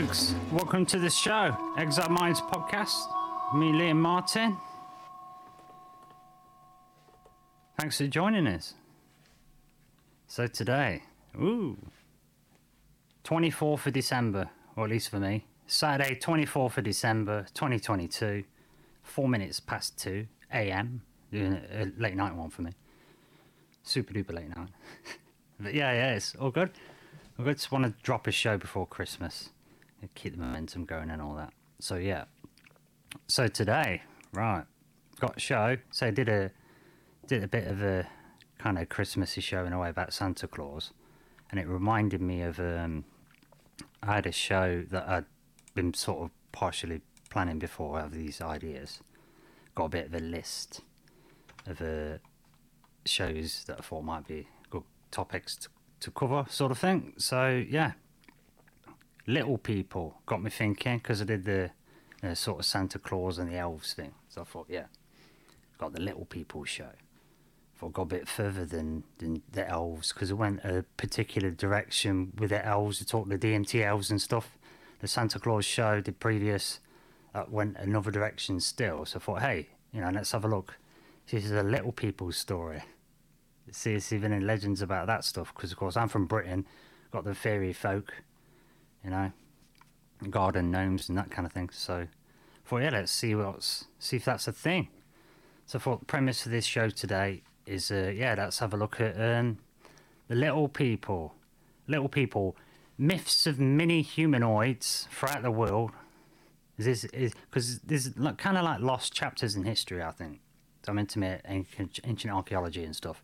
folks. Welcome to the show, Exile Minds podcast. Me, Liam Martin. Thanks for joining us. So today, ooh, 24th of December, or at least for me, Saturday, 24th of December, 2022, four minutes past 2 a.m. A late night one for me. Super duper late night. but yeah, yeah, it's all good. I just want to drop a show before Christmas, keep the momentum going and all that. So yeah. So today, right, got a show. So I did a did a bit of a kind of Christmassy show in a way about Santa Claus, and it reminded me of um, I had a show that I'd been sort of partially planning before. I have these ideas. Got a bit of a list of uh, shows that I thought might be good topics to to cover, sort of thing. So yeah, little people got me thinking because I did the uh, sort of Santa Claus and the elves thing. So I thought, yeah, got the little people show. Thought got a bit further than, than the elves because I went a particular direction with the elves. I talked the DMT elves and stuff. The Santa Claus show, the previous, uh, went another direction still. So I thought, hey, you know, let's have a look. This is a little people's story see if even in legends about that stuff. Because of course I'm from Britain, got the fairy folk, you know, garden gnomes and that kind of thing. So, for yeah, let's see what's see if that's a thing. So, for the premise of this show today is uh, yeah, let's have a look at um, the little people, little people, myths of mini humanoids throughout the world. Is this is because there's kind of like lost chapters in history, I think. I'm into ancient, ancient archaeology and stuff.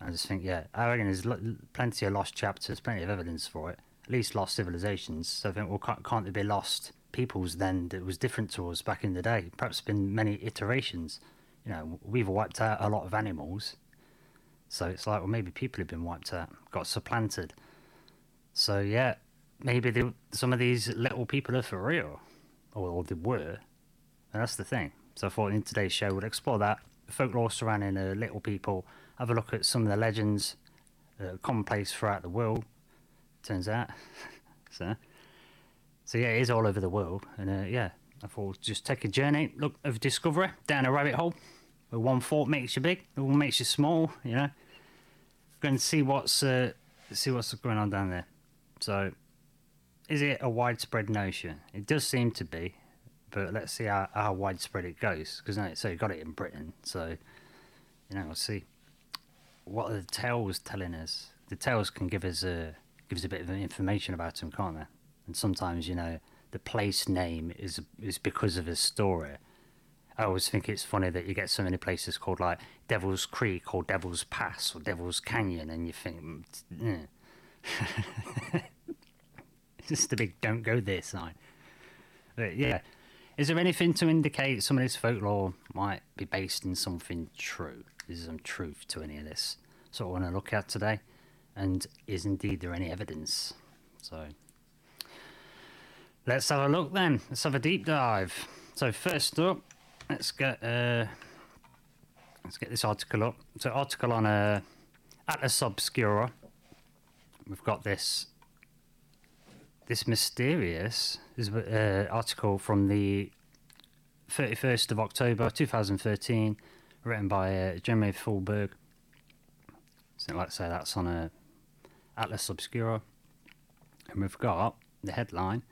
I just think, yeah, I reckon there's plenty of lost chapters, plenty of evidence for it. At least lost civilizations. So I think, well, can't, can't there be lost peoples then that was different to us back in the day? Perhaps been many iterations. You know, we've wiped out a lot of animals. So it's like, well, maybe people have been wiped out, got supplanted. So yeah, maybe they, some of these little people are for real, or, they were. And that's the thing. So I thought in today's show we'd explore that folklore surrounding uh, little people have a look at some of the legends are commonplace throughout the world. Turns out, so so yeah, it is all over the world, and uh, yeah, I thought just take a journey, look of discovery down a rabbit hole. Where one thought makes you big, the one makes you small. You know, go and see what's uh, see what's going on down there. So, is it a widespread notion? It does seem to be, but let's see how, how widespread it goes. Because so you got it in Britain, so you know, we'll see what are the tales telling us? The tales can give us a give us a bit of information about them, can't they? And sometimes, you know, the place name is is because of a story. I always think it's funny that you get so many places called like Devil's Creek or Devil's Pass or Devil's Canyon, and you think, mm, it's just a big "don't go there" sign. But yeah, is there anything to indicate some of this folklore might be based in something true? Is there some truth to any of this? So I want to look at today, and is indeed there any evidence? So let's have a look then. Let's have a deep dive. So first up, let's get uh, let's get this article up. So article on uh, Atlas Obscura. We've got this this mysterious this, uh, article from the 31st of October 2013 written by uh, Jeremy Fugleberg. So let's say that's on a Atlas Obscura. And we've got the headline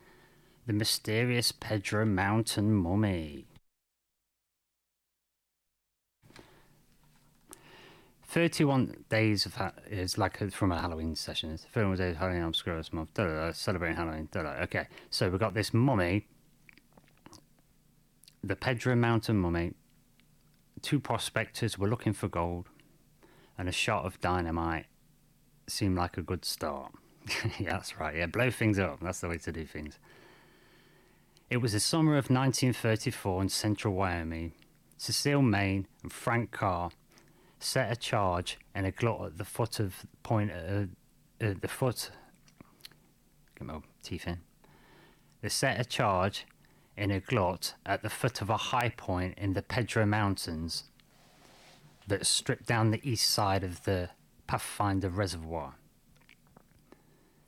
The Mysterious Pedro Mountain Mummy. 31 days of ha- is like a, from a Halloween session. It's 31 days of Halloween Obscura this month. Celebrating Halloween. Okay, so we've got this mummy, the Pedro Mountain mummy, two prospectors were looking for gold, and a shot of dynamite seemed like a good start. yeah, that's right. Yeah, blow things up. That's the way to do things. It was the summer of 1934 in central Wyoming. Cecile Mayne and Frank Carr set a charge in a glut at the foot of point uh, uh, the foot. Get my teeth in. They set a charge in a glut at the foot of a high point in the Pedro Mountains that stripped down the east side of the Pathfinder Reservoir.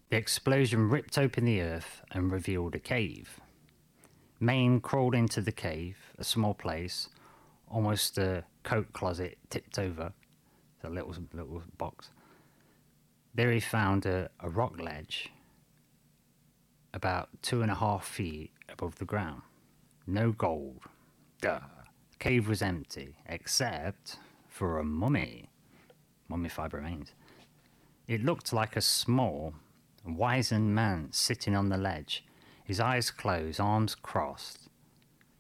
The explosion ripped open the earth and revealed a cave. Mayne crawled into the cave, a small place, almost a coat closet tipped over, a little little box. There he found a, a rock ledge about two and a half feet above the ground. No gold. Duh. The cave was empty, except for a mummy. Mummified remains. It looked like a small, wizened man sitting on the ledge, his eyes closed, arms crossed,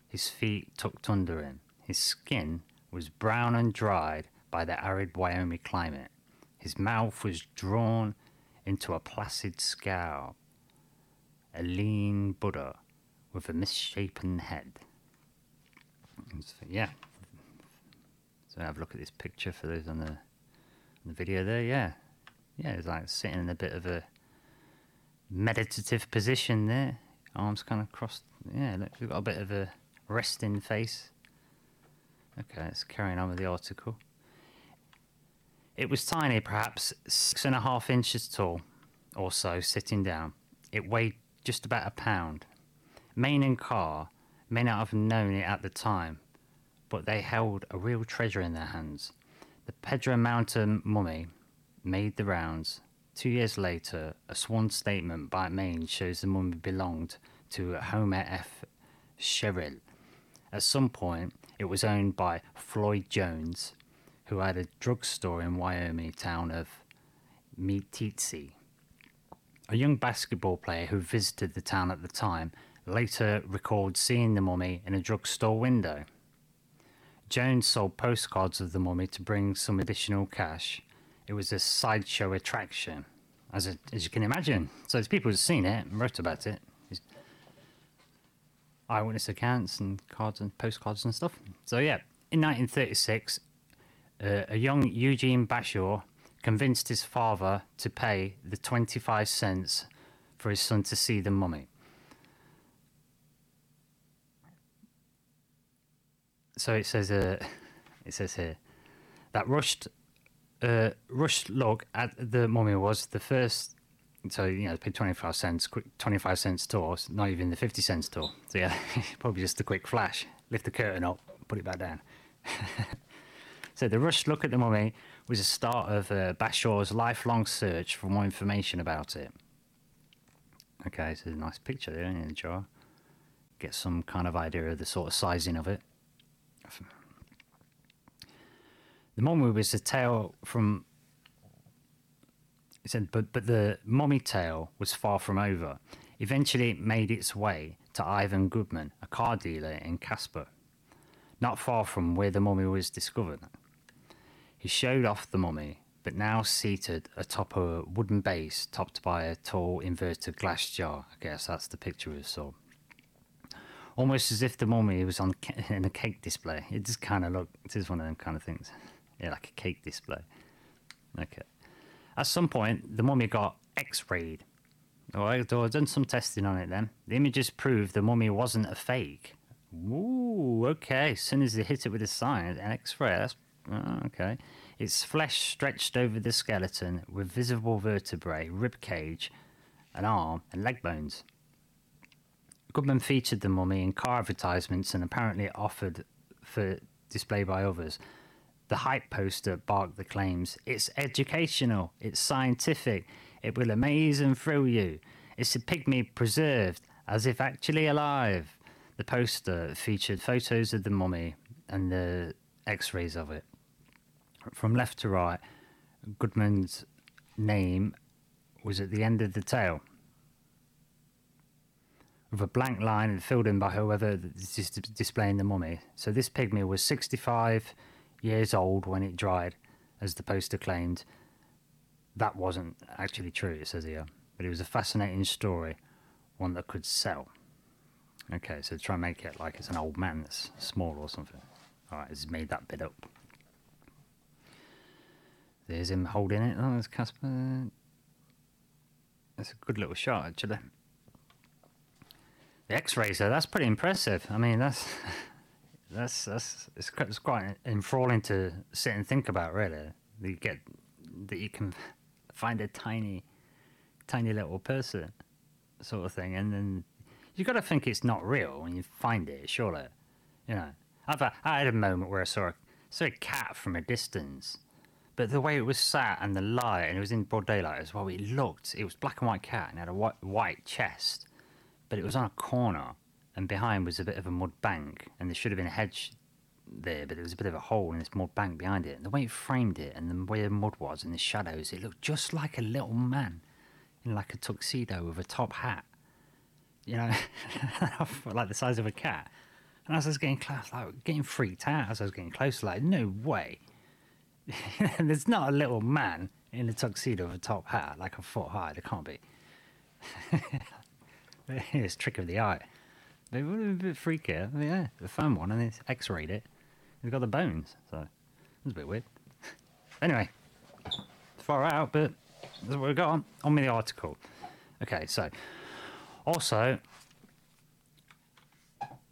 his feet tucked under him. His skin was brown and dried by the arid Wyoming climate. His mouth was drawn into a placid scowl. A lean Buddha with a misshapen head. So, yeah. So have a look at this picture for those on the, the video there. Yeah. Yeah, it's like sitting in a bit of a meditative position there. Arms kind of crossed. Yeah, look, we've got a bit of a resting face. Okay, let's carry on with the article. It was tiny, perhaps six and a half inches tall or so, sitting down. It weighed just about a pound. Mayne and Carr may not have known it at the time, but they held a real treasure in their hands. The Pedro Mountain mummy made the rounds. Two years later, a sworn statement by Mayne shows the mummy belonged to Homer F. Sherrill. At some point, it was owned by Floyd Jones, who had a drugstore in Wyoming town of Meeteetse. A young basketball player who visited the town at the time later recalled seeing the mummy in a drugstore window. Jones sold postcards of the mummy to bring some additional cash. It was a sideshow attraction, as, a, as you can imagine. So there's people who've seen it and wrote about it. eyewitness accounts and cards and postcards and stuff. So yeah, in 1936, uh, a young Eugene Bashaw convinced his father to pay the 25 cents for his son to see the mummy. So it says uh, it says here that rushed uh, rushed look at the mummy was the first so you know paid 25 cents quick 25 cents tour not even the 50 cents tour. So yeah probably just a quick flash lift the curtain up put it back down. So the rushed look at the mummy was the start of uh, Bashaw's lifelong search for more information about it. Okay so a nice picture there in the jar. Get some kind of idea of the sort of sizing of it the mummy was a tale from. He said, but, but the mummy tale was far from over. Eventually, it made its way to Ivan Goodman, a car dealer in Casper, not far from where the mummy was discovered. He showed off the mummy, but now seated atop a wooden base topped by a tall inverted glass jar. I guess that's the picture we saw almost as if the mummy was on in a cake display. It just kind of look. It is one of them kind of things. Yeah, like a cake display. Okay. At some point, the mummy got X-rayed. Oh, I've done some testing on it. Then the images proved the mummy wasn't a fake. Ooh, okay. As soon as they hit it with a sign, an X-ray. That's oh, okay. Its flesh stretched over the skeleton with visible vertebrae, rib cage, an arm, and leg bones. Goodman featured the mummy in car advertisements and apparently offered for display by others. The hype poster barked the claims It's educational, it's scientific, it will amaze and thrill you. It's a pygmy preserved, as if actually alive. The poster featured photos of the mummy and the x rays of it. From left to right, Goodman's name was at the end of the tail with a blank line and filled in by whoever is displaying the mummy. So this pygmy was 65 years old when it dried, as the poster claimed. That wasn't actually true, it says here, but it was a fascinating story, one that could sell. Okay, so try and make it like it's an old man that's small or something. All right, it's made that bit up. There's him holding it. Oh, there's Casper. That's a good little shot, actually. X-rays, that's pretty impressive. I mean, that's that's that's it's, it's quite enthralling to sit and think about. Really, you get that you can find a tiny, tiny little person, sort of thing. And then you've got to think it's not real when you find it, surely. You know, I've I had a moment where I saw a, saw a cat from a distance, but the way it was sat and the light, and it was in broad daylight as well. It looked, it was black and white cat and had a white, white chest, but it was on a corner, and behind was a bit of a mud bank, and there should have been a hedge there, but there was a bit of a hole in this mud bank behind it. And the way it framed it and the way the mud was and the shadows, it looked just like a little man in like a tuxedo with a top hat. You know, like the size of a cat. And as I was getting close, like getting freaked out as I was getting closer, like, no way. There's not a little man in a tuxedo with a top hat, like a foot high. There can't be. it's trick of the eye. They would have been a bit freakier. Yeah, the phone one, and it's x-rayed it. We've got the bones, so it's a bit weird. anyway, far out, but that's what we've got on, on with the article. Okay, so also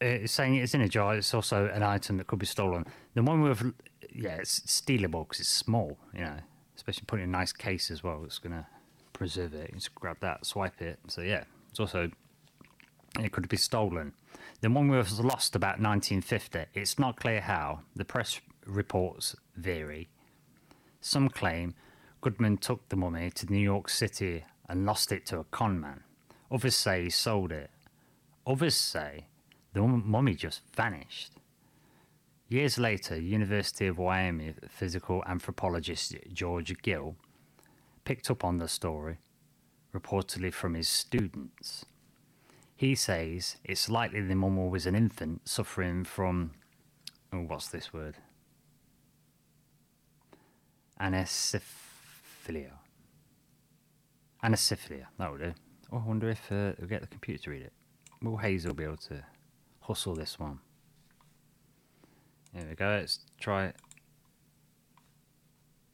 it's saying it's in a jar. It's also an item that could be stolen. The one with yeah, it's stealable because it's small. You know, especially put in a nice case as well. It's gonna preserve it. You just grab that, swipe it. So yeah, it's also it could be stolen. The one was lost about 1950. It's not clear how. The press reports vary. Some claim Goodman took the mummy to New York City and lost it to a conman. Others say he sold it. Others say the mummy just vanished. Years later, University of Wyoming physical anthropologist George Gill picked up on the story, reportedly from his students. He says it's likely the mum was an infant suffering from. Oh, what's this word? Anencephalia. Anencephalia, that would do. Oh, I wonder if uh, we'll get the computer to read it. Will Hazel be able to hustle this one? There we go, let's try it.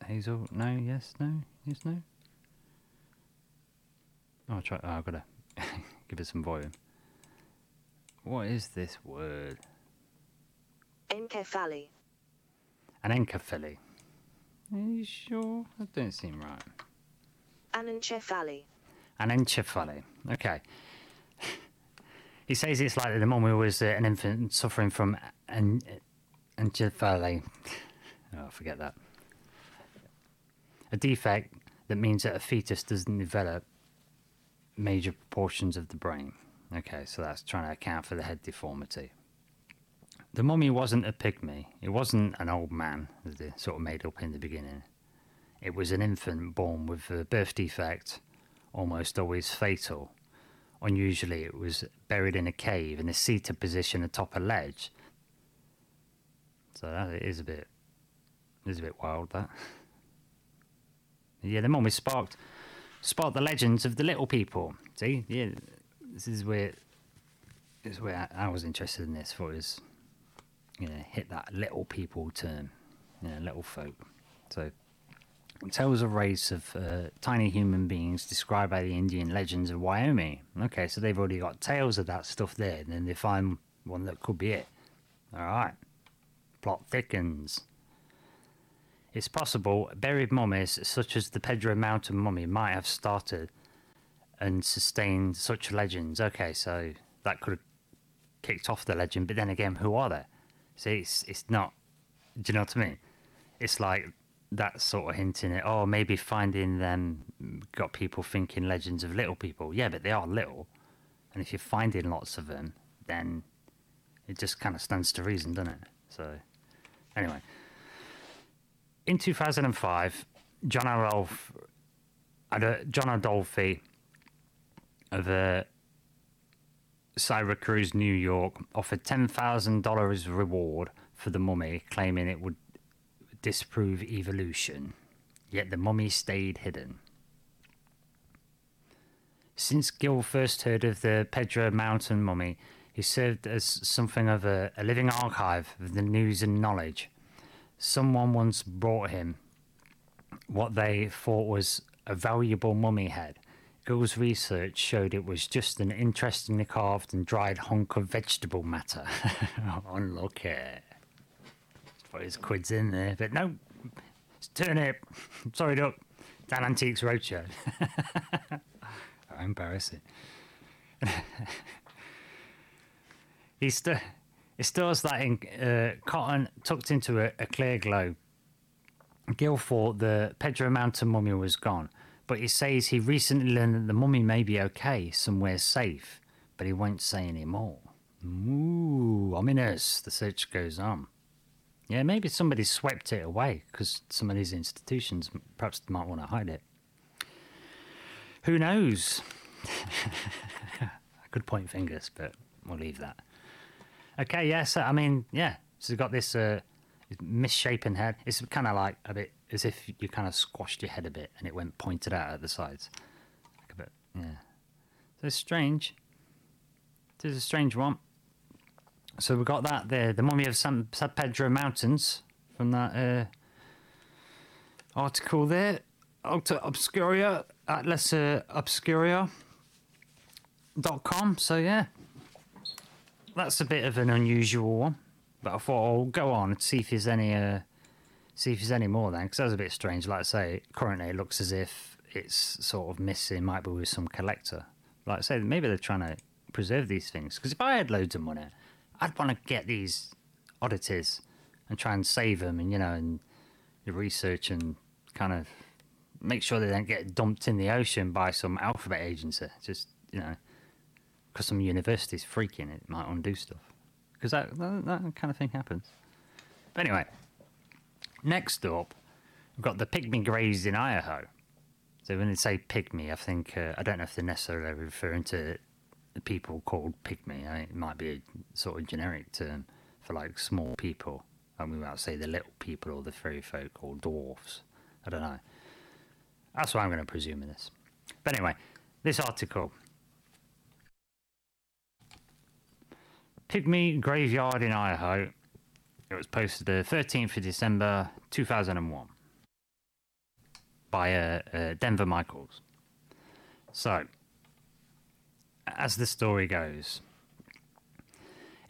Hazel, no, yes, no, yes, no. Oh, I'll try. Oh, I've got to Give it some volume. What is this word? Encephaly. An encephaly. Are you sure? That don't seem right. Anencephaly. An encephaly. Okay. he says it's like the mum was uh, an infant suffering from an encephaly. Oh, forget that. A defect that means that a fetus doesn't develop major proportions of the brain. Okay, so that's trying to account for the head deformity. The mummy wasn't a pygmy. It wasn't an old man, as they sort of made up in the beginning. It was an infant born with a birth defect, almost always fatal. Unusually, it was buried in a cave in a seated position atop a ledge. So that is a bit, is a bit wild. That. Yeah, the mummy sparked spot the legends of the little people. See, yeah, this is where this is where I, was interested in this. For it was, you know, hit that little people term, you know, little folk. So tells a race of uh, tiny human beings described by the Indian legends of Wyoming. Okay, so they've already got tales of that stuff there, and then they find one that could be it. All right, plot thickens. It's possible buried mummies such as the Pedro Mountain mummy might have started and sustained such legends. Okay, so that could have kicked off the legend, but then again, who are they? See, it's, it's not. Do you know what I mean? It's like that sort of hinting at, oh, maybe finding them got people thinking legends of little people. Yeah, but they are little. And if you're finding lots of them, then it just kind of stands to reason, doesn't it? So, anyway in 2005, John Adolph, John Adolphi of uh, Syracuse, New York, offered $10,000 reward for the mummy, claiming it would disprove evolution. Yet the mummy stayed hidden. Since Gill first heard of the Pedro Mountain mummy, he served as something of a, a living archive of the news and knowledge someone once brought him what they thought was a valuable mummy head. Gill's research showed it was just an interestingly carved and dried hunk of vegetable matter. Oh, Unlucky. Put his quids in there, but no, it's turnip. Sorry, Duck. Dan Antiques Roadshow. How embarrassing. he, st- he stores that in uh, cotton tucked into a, a clear globe. Gill thought the Pedro Mountain mummy was gone, but he says he recently learned that the mummy may be okay, somewhere safe, but he won't say any more. Ooh, ominous. The search goes on. Yeah, maybe somebody swept it away because some of these institutions perhaps might want to hide it. Who knows? I could point fingers, but we'll leave that. Okay, yes, I mean, yeah. So you've got this uh, misshapen head. It's kind of like a bit as if you kind of squashed your head a bit and it went pointed out at the sides. Like a bit, yeah. So it's strange. It is a strange one. So we got that there, the mummy of San, San Pedro Mountains from that uh, article there. Alta Obscuria, Atlas uh, dot com. So yeah, that's a bit of an unusual one. But I thought I'll go on and see if there's any, uh, see if there's any more then, because that was a bit strange. Like I say, currently it looks as if it's sort of missing. Might be with some collector. Like I say, maybe they're trying to preserve these things. Because if I had loads of money, I'd want to get these oddities and try and save them, and you know, and research and kind of make sure they don't get dumped in the ocean by some alphabet agency. Just you know, because some university's freaking it might undo stuff. Because that, that that kind of thing happens. But anyway, next up, we've got the pygmy graves in Idaho. So when they say pygmy, I think uh, I don't know if they're necessarily referring to the people called pygmy. I mean, it might be a sort of generic term for like small people. And we might say the little people or the fairy folk or dwarfs. I don't know. That's what I'm going to presume in this. But anyway, this article. Pygmy Graveyard in Idaho. It was posted the 13th of December 2001 by uh, uh, Denver Michaels. So, as the story goes,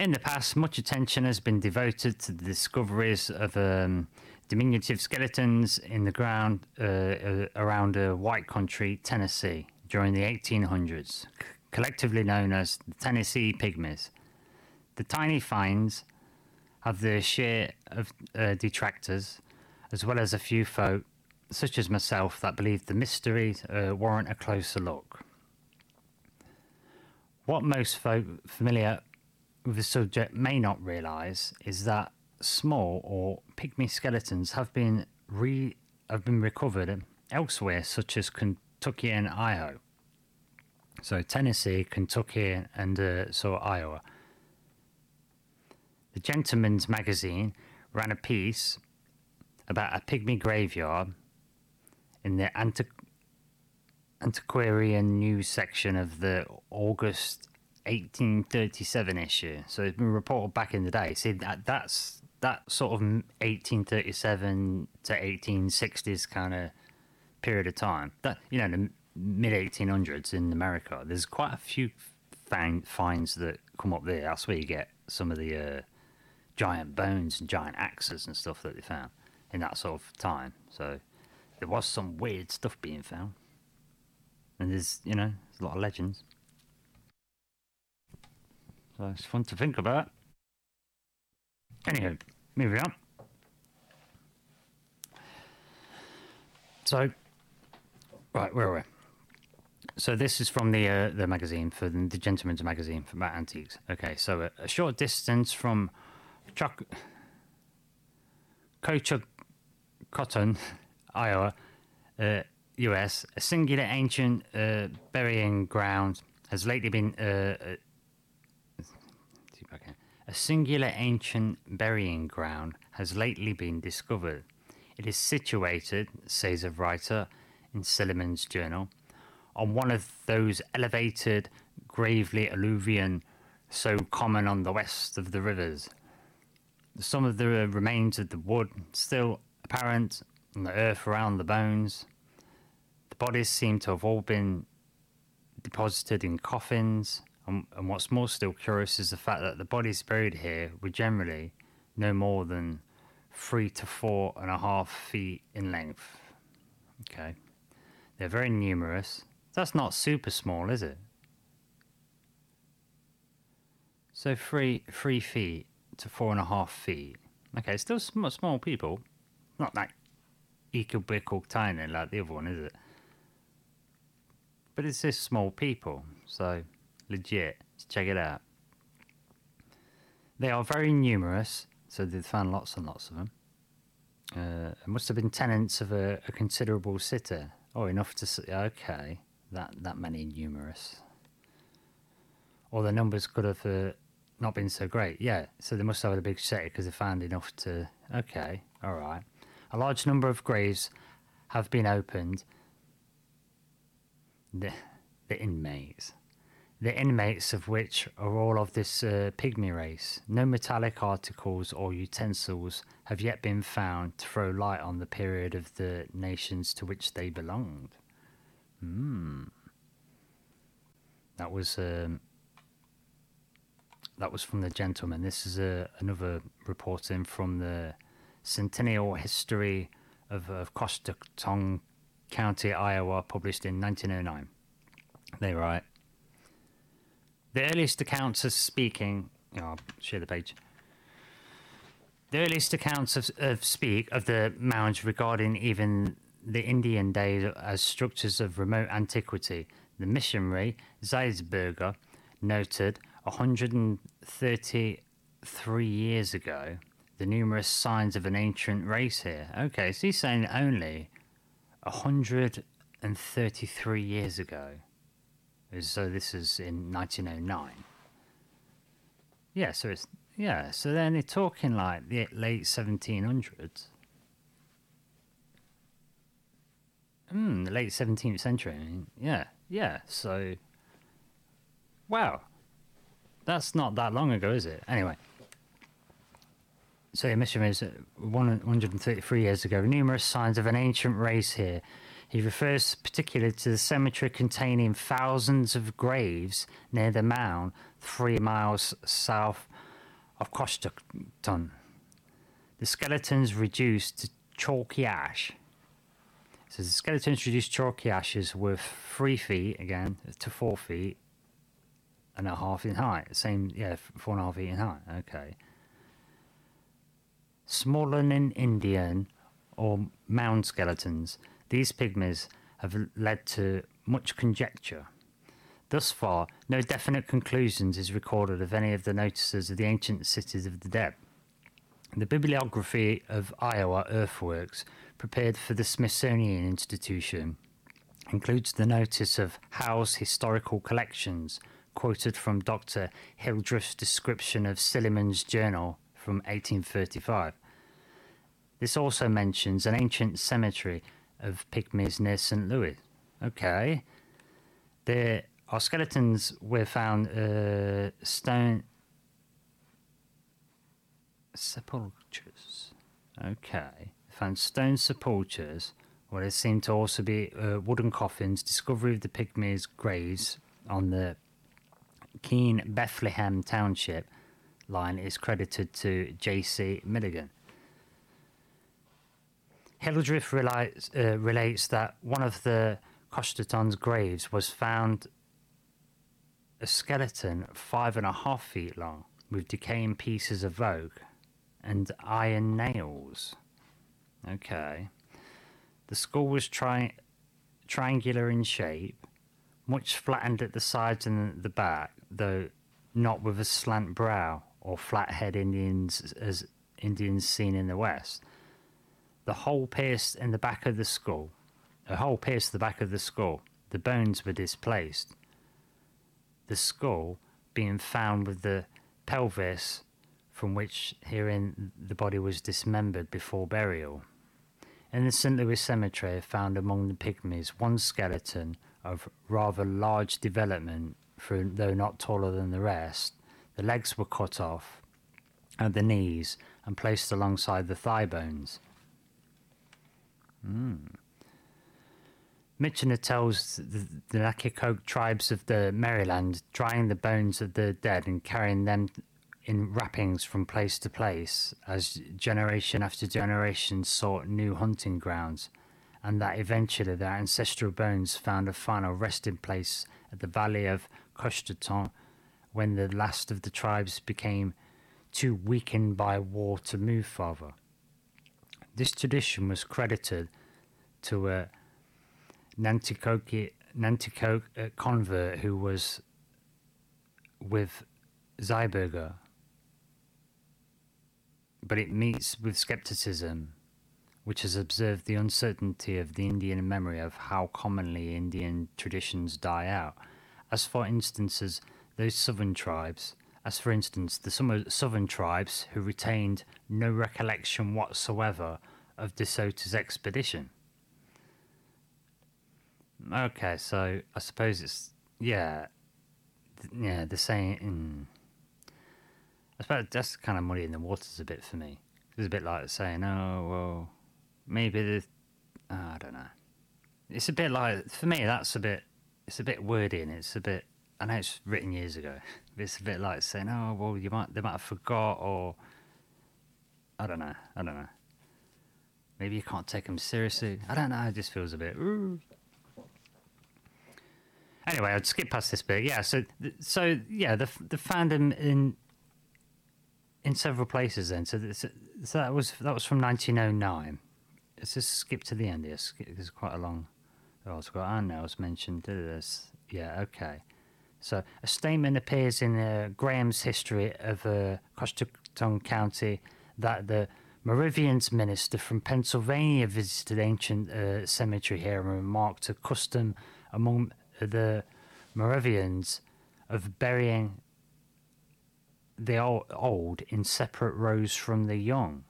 in the past, much attention has been devoted to the discoveries of um, diminutive skeletons in the ground uh, uh, around uh, White County, Tennessee, during the 1800s, c- collectively known as the Tennessee Pygmies. The tiny finds have their share of uh, detractors, as well as a few folk, such as myself, that believe the mysteries uh, warrant a closer look. What most folk familiar with the subject may not realise is that small or pygmy skeletons have been re have been recovered elsewhere, such as Kentucky and Iowa. So Tennessee, Kentucky, and uh, so Iowa. The Gentleman's Magazine ran a piece about a pygmy graveyard in the anti- antiquarian news section of the August 1837 issue. So it's been reported back in the day. See that that's that sort of 1837 to 1860s kind of period of time. That you know the mid 1800s in America. There's quite a few find, finds that come up there. That's where you get some of the uh, giant bones and giant axes and stuff that they found in that sort of time. So there was some weird stuff being found. And there's, you know, there's a lot of legends. So it's fun to think about. Anywho, moving on. So, right, where are we? So this is from the uh, the magazine for the, the Gentleman's Magazine for about antiques. Okay, so a, a short distance from Chuck, Cotton, Iowa, uh, US, a singular ancient uh, burying ground has lately been. Uh, uh, a singular ancient burying ground has lately been discovered. It is situated, says a writer in Silliman's journal, on one of those elevated, gravely alluvion so common on the west of the rivers. Some of the remains of the wood still apparent on the earth around the bones. The bodies seem to have all been deposited in coffins. And, and what's more still curious is the fact that the bodies buried here were generally no more than three to four and a half feet in length. Okay. They're very numerous. That's not super small, is it? So three three feet to four and a half feet. Okay, still small, small people. Not like equal tiny like the other one, is it? But it's just small people, so legit. Let's check it out. They are very numerous, so they found lots and lots of them. Uh, must have been tenants of a, a considerable city. Oh, enough to see. Okay, that that many numerous. Or the numbers could have uh, not been so great. Yeah, so they must have had a big city because they found enough to. Okay, all right. A large number of graves have been opened. The, the inmates. The inmates of which are all of this uh, pygmy race. No metallic articles or utensils have yet been found to throw light on the period of the nations to which they belonged. Hmm. That was um, that was from the gentleman. This is a, another reporting from the Centennial History of, of Coshocton County, Iowa, published in 1909. They write The earliest accounts of speaking. Oh, I'll share the page. The earliest accounts of, of speak of the mounds regarding even the Indian days as structures of remote antiquity. The missionary Zeisberger noted 133 years ago the numerous signs of an ancient race here. Okay, so he's saying only 133 years ago. So this is in 1909. Yeah, so it's yeah, so then they're talking like the late 1700s. Hmm, the late 17th century. Yeah, yeah. So, wow, that's not that long ago, is it? Anyway. So your mission is uh, 133 years ago. Numerous signs of an ancient race here. He refers particularly to the cemetery containing thousands of graves near the mound, three miles south of Coshocton. The skeletons reduced to chalky ash. So the skeletons reduced chalky ashes were three feet again to four feet and a half in height. Same, yeah, four and a half feet in height. Okay smaller than Indian or mound skeletons, these pygmies have led to much conjecture. Thus far, no definite conclusions is recorded of any of the notices of the ancient cities of the dead. The bibliography of Iowa earthworks prepared for the Smithsonian Institution includes the notice of Howe's historical collections, quoted from Dr. Hildreth's description of Silliman's journal from 1835. This also mentions an ancient cemetery of pygmies near St. Louis. Okay. There are skeletons were found uh, stone sepulchres. Okay. Found stone sepulchres where there seem to also be uh, wooden coffins. Discovery of the pygmies' graves on the Keene Bethlehem Township line is credited to J.C. Milligan. Hildreth relates, uh, relates that one of the Coshocton's graves was found a skeleton five and a half feet long with decaying pieces of oak and iron nails. Okay. The skull was tri- triangular in shape, much flattened at the sides and the back, though not with a slant brow or flat head Indians as Indians seen in the West the hole pierced in the back of the skull. A hole pierced the back of the skull. The bones were displaced. The skull being found with the pelvis from which herein the body was dismembered before burial. In the St. Louis cemetery, found among the pygmies one skeleton of rather large development, for, though not taller than the rest. The legs were cut off at the knees and placed alongside the thigh bones. Mm. Michener tells the, the tribes of the Maryland drying the bones of the dead and carrying them in wrappings from place to place as generation after generation sought new hunting grounds. and that eventually their ancestral bones found a final resting place at the valley of Coshocton when the last of the tribes became too weakened by war to move farther. This tradition was credited to a Nanticoke, Nanticoke uh, convert who was with Zeisberger, but it meets with skepticism, which has observed the uncertainty of the Indian memory of how commonly Indian traditions die out. As for instances, those southern tribes, as for instance, the some southern tribes who retained no recollection whatsoever of De Soto's expedition. Okay, so I suppose it's yeah, yeah. The same. Mm, I suppose that's kind of muddy in the waters a bit for me. It's a bit like saying, "Oh, well, maybe the." oh, I don't know. It's a bit like for me. That's a bit. It's a bit wordy and it's a bit. I know it's written years ago. It's a bit like saying, "Oh, well, you might they might have forgot," or I don't know. I don't know. Maybe you can't take them seriously. I don't know. It just feels a bit. Ooh. Anyway, I'd skip past this bit. Yeah. So, so yeah, the the fandom in in several places. Then, so, this, so that was that was from 1909. Let's just skip to the end here. There's quite a long. Oh, it's got Arnell's mentioned this. Yeah. Okay. So a statement appears in uh, Graham's history of uh, Coshocton County that the Moravians minister from Pennsylvania visited ancient uh, cemetery here and remarked a custom among the Moravians of burying the old in separate rows from the young.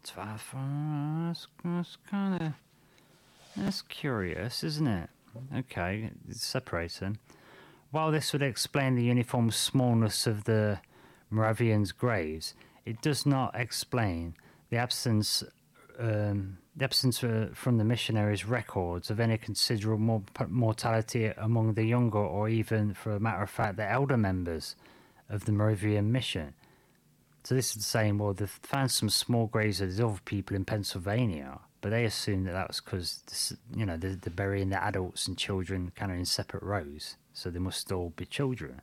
It's that's kind of that's curious, isn't it? Okay, it's separating. While this would explain the uniform smallness of the Moravians' graves, it does not explain the absence um, the absence uh, from the missionaries' records of any considerable mortality among the younger, or even, for a matter of fact, the elder members of the Moravian mission. So this is saying, well, they've found some small graves of other people in Pennsylvania, but they assume that that was because, you know, they're, they're burying the adults and children kind of in separate rows, so they must all be children.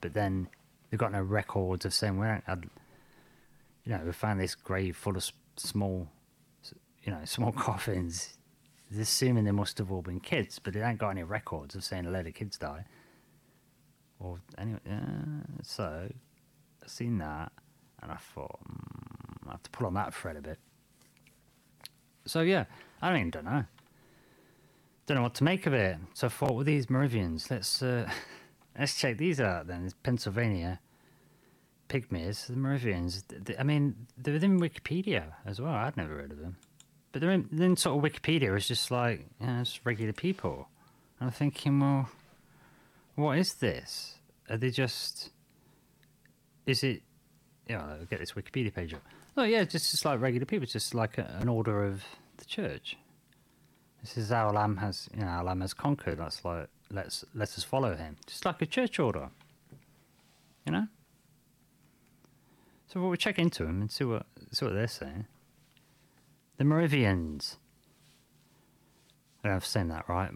But then they've got no records of saying, we don't, you know, we found this grave full of small, you know, small coffins. They're assuming they must have all been kids, but they ain't got any records of saying a load of kids die. Or anyway, so I seen that, and I thought mm, I have to pull on that thread a bit. So yeah, I mean, don't know, don't know what to make of it. So I thought, well, these Moravians, let's uh, let's check these out. Then it's Pennsylvania pygmies, the Moravians. I mean, they're within Wikipedia as well. I'd never heard of them, but they're in, then sort of Wikipedia is just like you know, it's regular people. And I'm thinking, well what is this? Are they just? Is it? Yeah, I'll get this Wikipedia page up. Oh yeah, just just like regular people, just like a, an order of the church. This is our lamb has, you know, our lamb has conquered. That's like let's let us follow him, just like a church order. You know. So we'll check into them and see what see what they're saying. The Moravians. I don't know if I'm saying that right.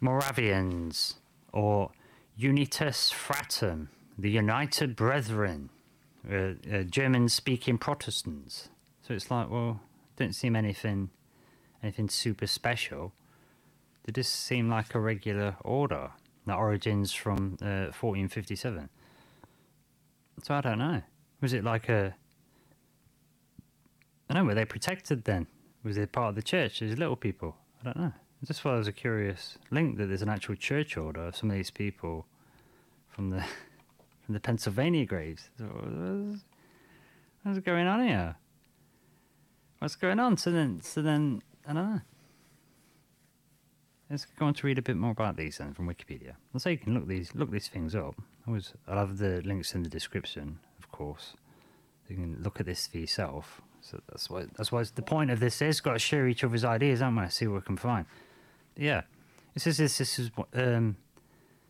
Moravians or Unitas Fratrum, the United Brethren, uh, uh, German speaking Protestants. So it's like, well, don't seem anything anything super special. They just seem like a regular order that origins from uh, 1457. So I don't know. Was it like a. I don't know, were they protected then? Was they part of the church as little people? I don't know. I just thought it was a curious link that there's an actual church order of some of these people from the from the Pennsylvania graves. What's, going on here? What's going on? So then, so then, I don't know. Let's go on to read a bit more about these then from Wikipedia. I'll say you can look these look these things up. I always, I'll have the links in the description, of course. You can look at this for yourself. So that's why that's why the point of this is got to share each other's ideas, haven't we? See what we can find yeah, it says this, this is um,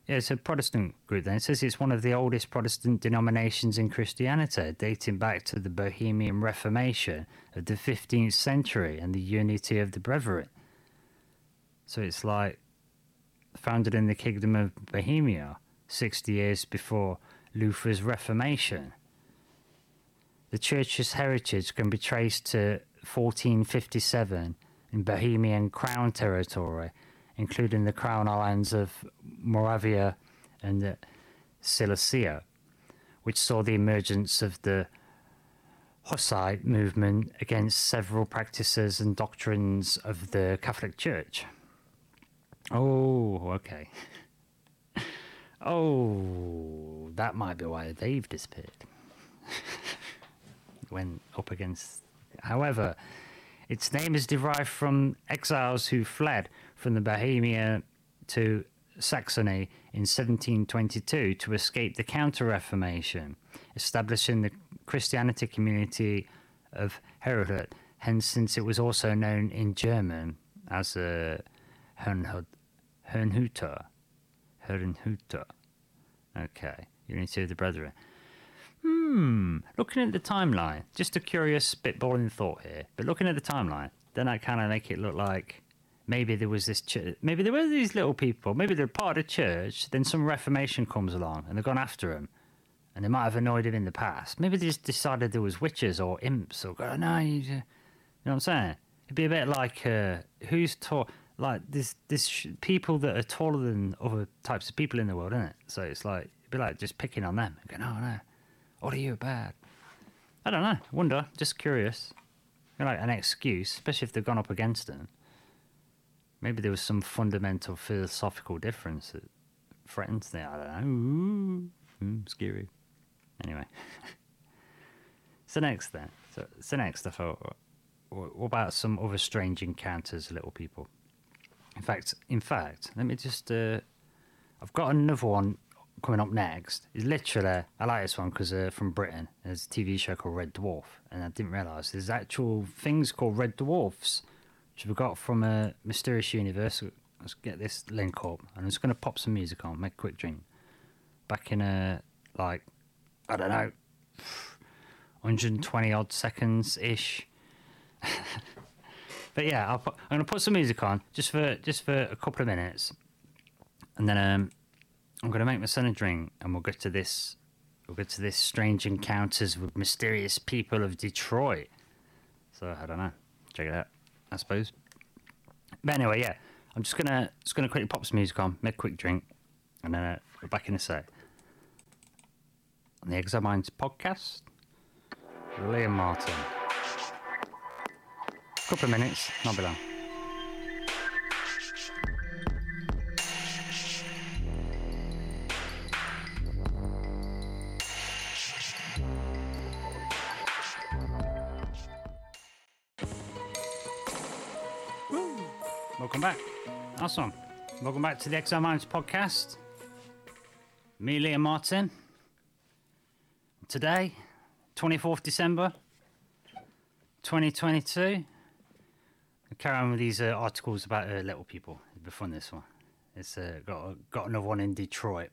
it's a Protestant group. Then it says it's one of the oldest Protestant denominations in Christianity, dating back to the Bohemian Reformation of the 15th century and the unity of the Brethren. So it's like founded in the kingdom of Bohemia, 60 years before Luther's Reformation. The church's heritage can be traced to 1457 in Bohemian Crown territory, including the Crown Islands of Moravia and Silesia, which saw the emergence of the Hussite movement against several practices and doctrines of the Catholic Church. Oh, okay. Oh, that might be why they've disappeared. Went up against. However, its name is derived from exiles who fled from the Bohemia to Saxony in 1722 to escape the Counter Reformation, establishing the Christianity community of Herrnhut. Hence, since it was also known in German as a Herrnhut, Herrnhuter. Herrnhuter. Okay, unity of the brethren. Hmm, looking at the timeline, just a curious spitballing thought here, but looking at the timeline, then I kind of make it look like maybe there was this church, maybe there were these little people, maybe they're part of the church, then some reformation comes along and they've gone after him. And they might have annoyed him in the past. Maybe they just decided there was witches or imps or, oh, no, you, know what I'm saying? It'd be a bit like uh, who's tall, like this, this sh- people that are taller than other types of people in the world, isn't it? So it's like, it'd be like just picking on them and going, oh, no, what are you bad? I don't know. Wonder. Just curious. You know, like an excuse, especially if they've gone up against them. Maybe there was some fundamental philosophical difference that threatens them. I don't know. Ooh, mm, scary. Anyway. so next then. So, so next I thought, what about some other strange encounters, little people? In fact, in fact, let me just. Uh, I've got another one coming up next. It's literally I like this one because uh, from Britain. There's a TV show called Red Dwarf, and I didn't realise there's actual things called red dwarfs, which we got from a mysterious universe. Let's get this link up, and I'm just going to pop some music on, make a quick drink. Back in a like, I don't know, 120 odd seconds ish. but yeah, put, I'm going to put some music on just for just for a couple of minutes, and then um, I'm going to make my son a drink, and we'll get to this. We'll get to this strange encounters with mysterious people of Detroit. So I don't know. Check it out. I suppose. But anyway, yeah, I'm just gonna just gonna quickly pop some music on, make a quick drink, and then uh, we're back in a sec. On the Exile Minds podcast, Liam Martin. A Couple of minutes, not be long. Welcome back to the Exile Minds podcast. Me, Liam Martin. Today, 24th December, 2022. I'll carry on with these uh, articles about uh, little people. It'll be fun, this one. It's uh, got, got another one in Detroit.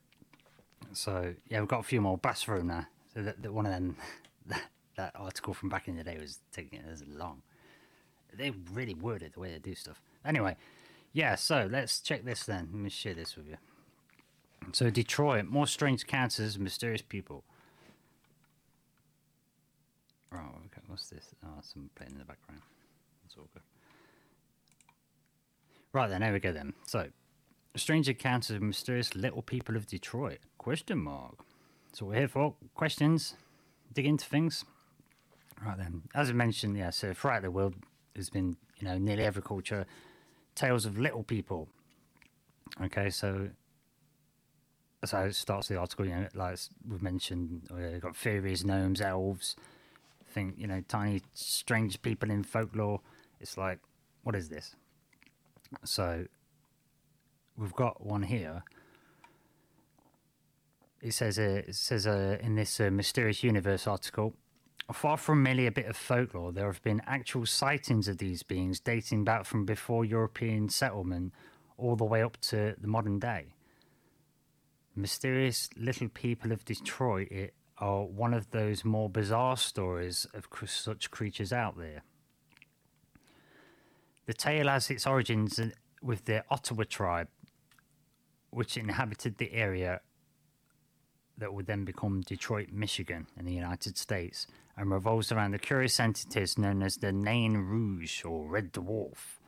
So, yeah, we've got a few more. Bathroom now. So, that, that one of them, that, that article from back in the day was taking it as long they really worded the way they do stuff. Anyway, yeah, so let's check this then. Let me share this with you. So, Detroit, more strange encounters, mysterious people. Oh, okay, what's this? Oh, some playing in the background. That's all good. Right then, there we go then. So, strange encounters of mysterious little people of Detroit? Question mark. So we're here for questions, dig into things. Right then, as I mentioned, yeah. So throughout the world, there's been you know nearly every culture tales of little people. Okay, so so it starts the article. You know, like we've mentioned, uh, got fairies, gnomes, elves. Think you know, tiny, strange people in folklore. It's like, what is this? So we've got one here. It says, uh, it says uh, in this uh, mysterious universe article, Far from merely a bit of folklore, there have been actual sightings of these beings dating back from before European settlement all the way up to the modern day. Mysterious little people of Detroit it, are one of those more bizarre stories of such creatures out there. The tale has its origins with the Ottawa tribe, which inhabited the area that would then become Detroit, Michigan, in the United States, and revolves around the curious entities known as the Nain Rouge or Red Dwarf.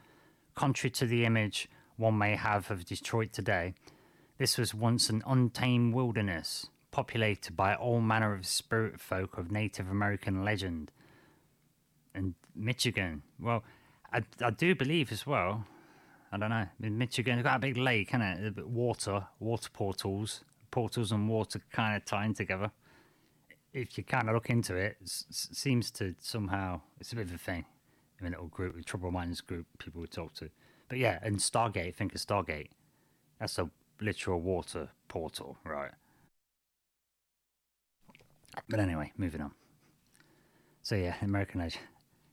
Contrary to the image one may have of Detroit today, this was once an untamed wilderness, populated by all manner of spirit folk of Native American legend. And Michigan, well, I, I do believe as well. I don't know. In Michigan, it's got a big lake, isn't it? Water, water portals, portals and water kind of tying together. If you kind of look into it, it seems to somehow it's a bit of a thing. In a little group, trouble minds group, people would talk to. But yeah, and Stargate, think of Stargate. That's a literal water portal, right? But anyway, moving on. So yeah, American Age.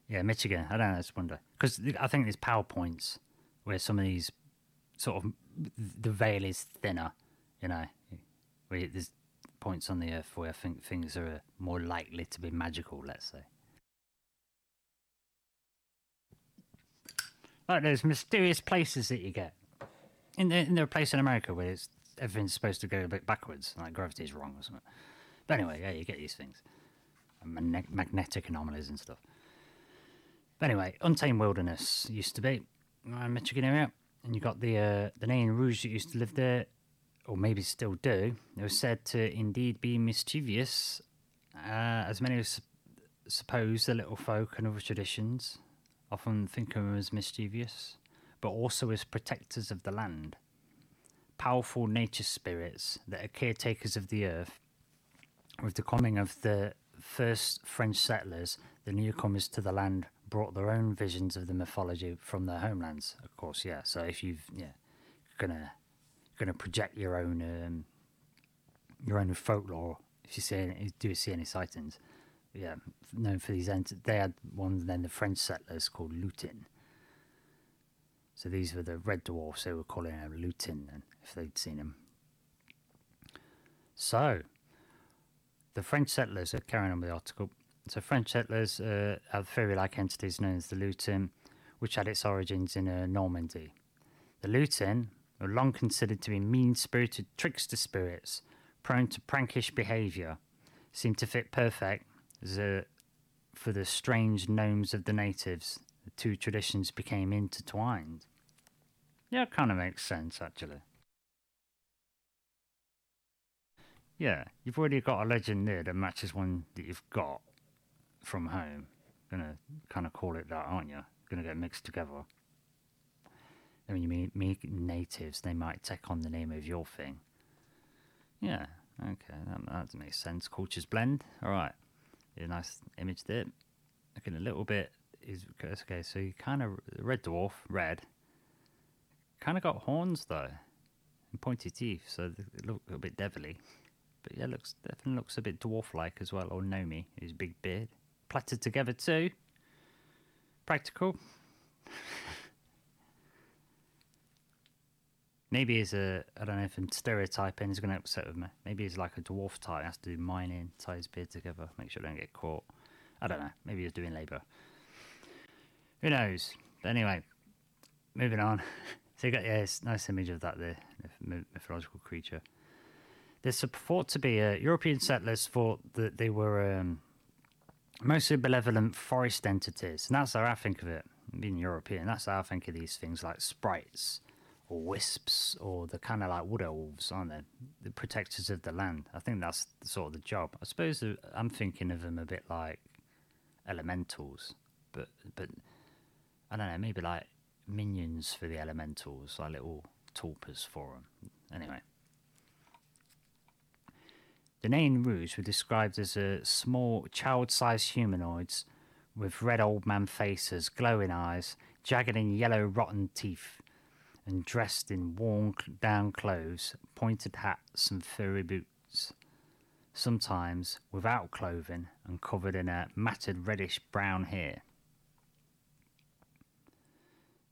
Yeah, Michigan. I don't know. I just wonder because I think there's powerpoints where some of these sort of the veil is thinner. You know, there's points on the earth where I think things are more likely to be magical. Let's say. Like those mysterious places that you get. In the, in the place in America where it's, everything's supposed to go a bit backwards, like gravity is wrong or something. But anyway, yeah, you get these things, magnetic anomalies and stuff. But anyway, Untamed Wilderness used to be Michigan area, and you got the uh, the Nain Rouge that used to live there, or maybe still do. They were said to indeed be mischievous, uh, as many as suppose the little folk and other traditions often think of them as mischievous, but also as protectors of the land. Powerful nature spirits that are caretakers of the earth. With the coming of the first French settlers, the newcomers to the land brought their own visions of the mythology from their homelands. Of course, yeah. So if you've yeah, gonna gonna project your own um, your own folklore, if you see any, do see any sightings, yeah, known for these ent- they had one then the French settlers called Lutin. So these were the red dwarfs. They were calling them Lutin, and if they'd seen them. So, the French settlers are carrying on with the article. So French settlers uh, have fairy-like entities known as the Lutin, which had its origins in uh, Normandy. The Lutin were long considered to be mean-spirited trickster spirits, prone to prankish behaviour, seemed to fit perfect for the strange gnomes of the natives, the two traditions became intertwined. Yeah, it kind of makes sense, actually. Yeah, you've already got a legend there that matches one that you've got from home. Gonna kind of call it that, aren't you? Gonna get mixed together. And when you meet, meet natives, they might take on the name of your thing. Yeah, okay, that, that makes sense. Cultures blend. All right nice image there. Looking a little bit is okay. So you kind of red dwarf, red. Kind of got horns though, and pointy teeth, so they look a bit devilly. But yeah, looks definitely looks a bit dwarf-like as well. Or Nomi, his big beard, plaited together too. Practical. Maybe he's a, I don't know if I'm stereotyping is going to upset with me. Maybe he's like a dwarf type, has to do mining, tie his beard together, make sure I don't get caught. I don't know. Maybe he's doing labour. Who knows? But anyway, moving on. so you got, yeah, it's nice image of that there, mythological creature. There's thought to be uh, European settlers thought that they were um, mostly benevolent forest entities, and that's how I think of it. Being European, that's how I think of these things like sprites or wisps or the kind of like wood elves, aren't they? The protectors of the land. I think that's sort of the job. I suppose I'm thinking of them a bit like elementals, but but I don't know, maybe like minions for the elementals, like little tulpas for them. Anyway. The Nain Rouge were described as a small, child-sized humanoids with red old man faces, glowing eyes, jagged and yellow rotten teeth, and dressed in worn down clothes, pointed hats, and furry boots. Sometimes without clothing and covered in a matted reddish brown hair.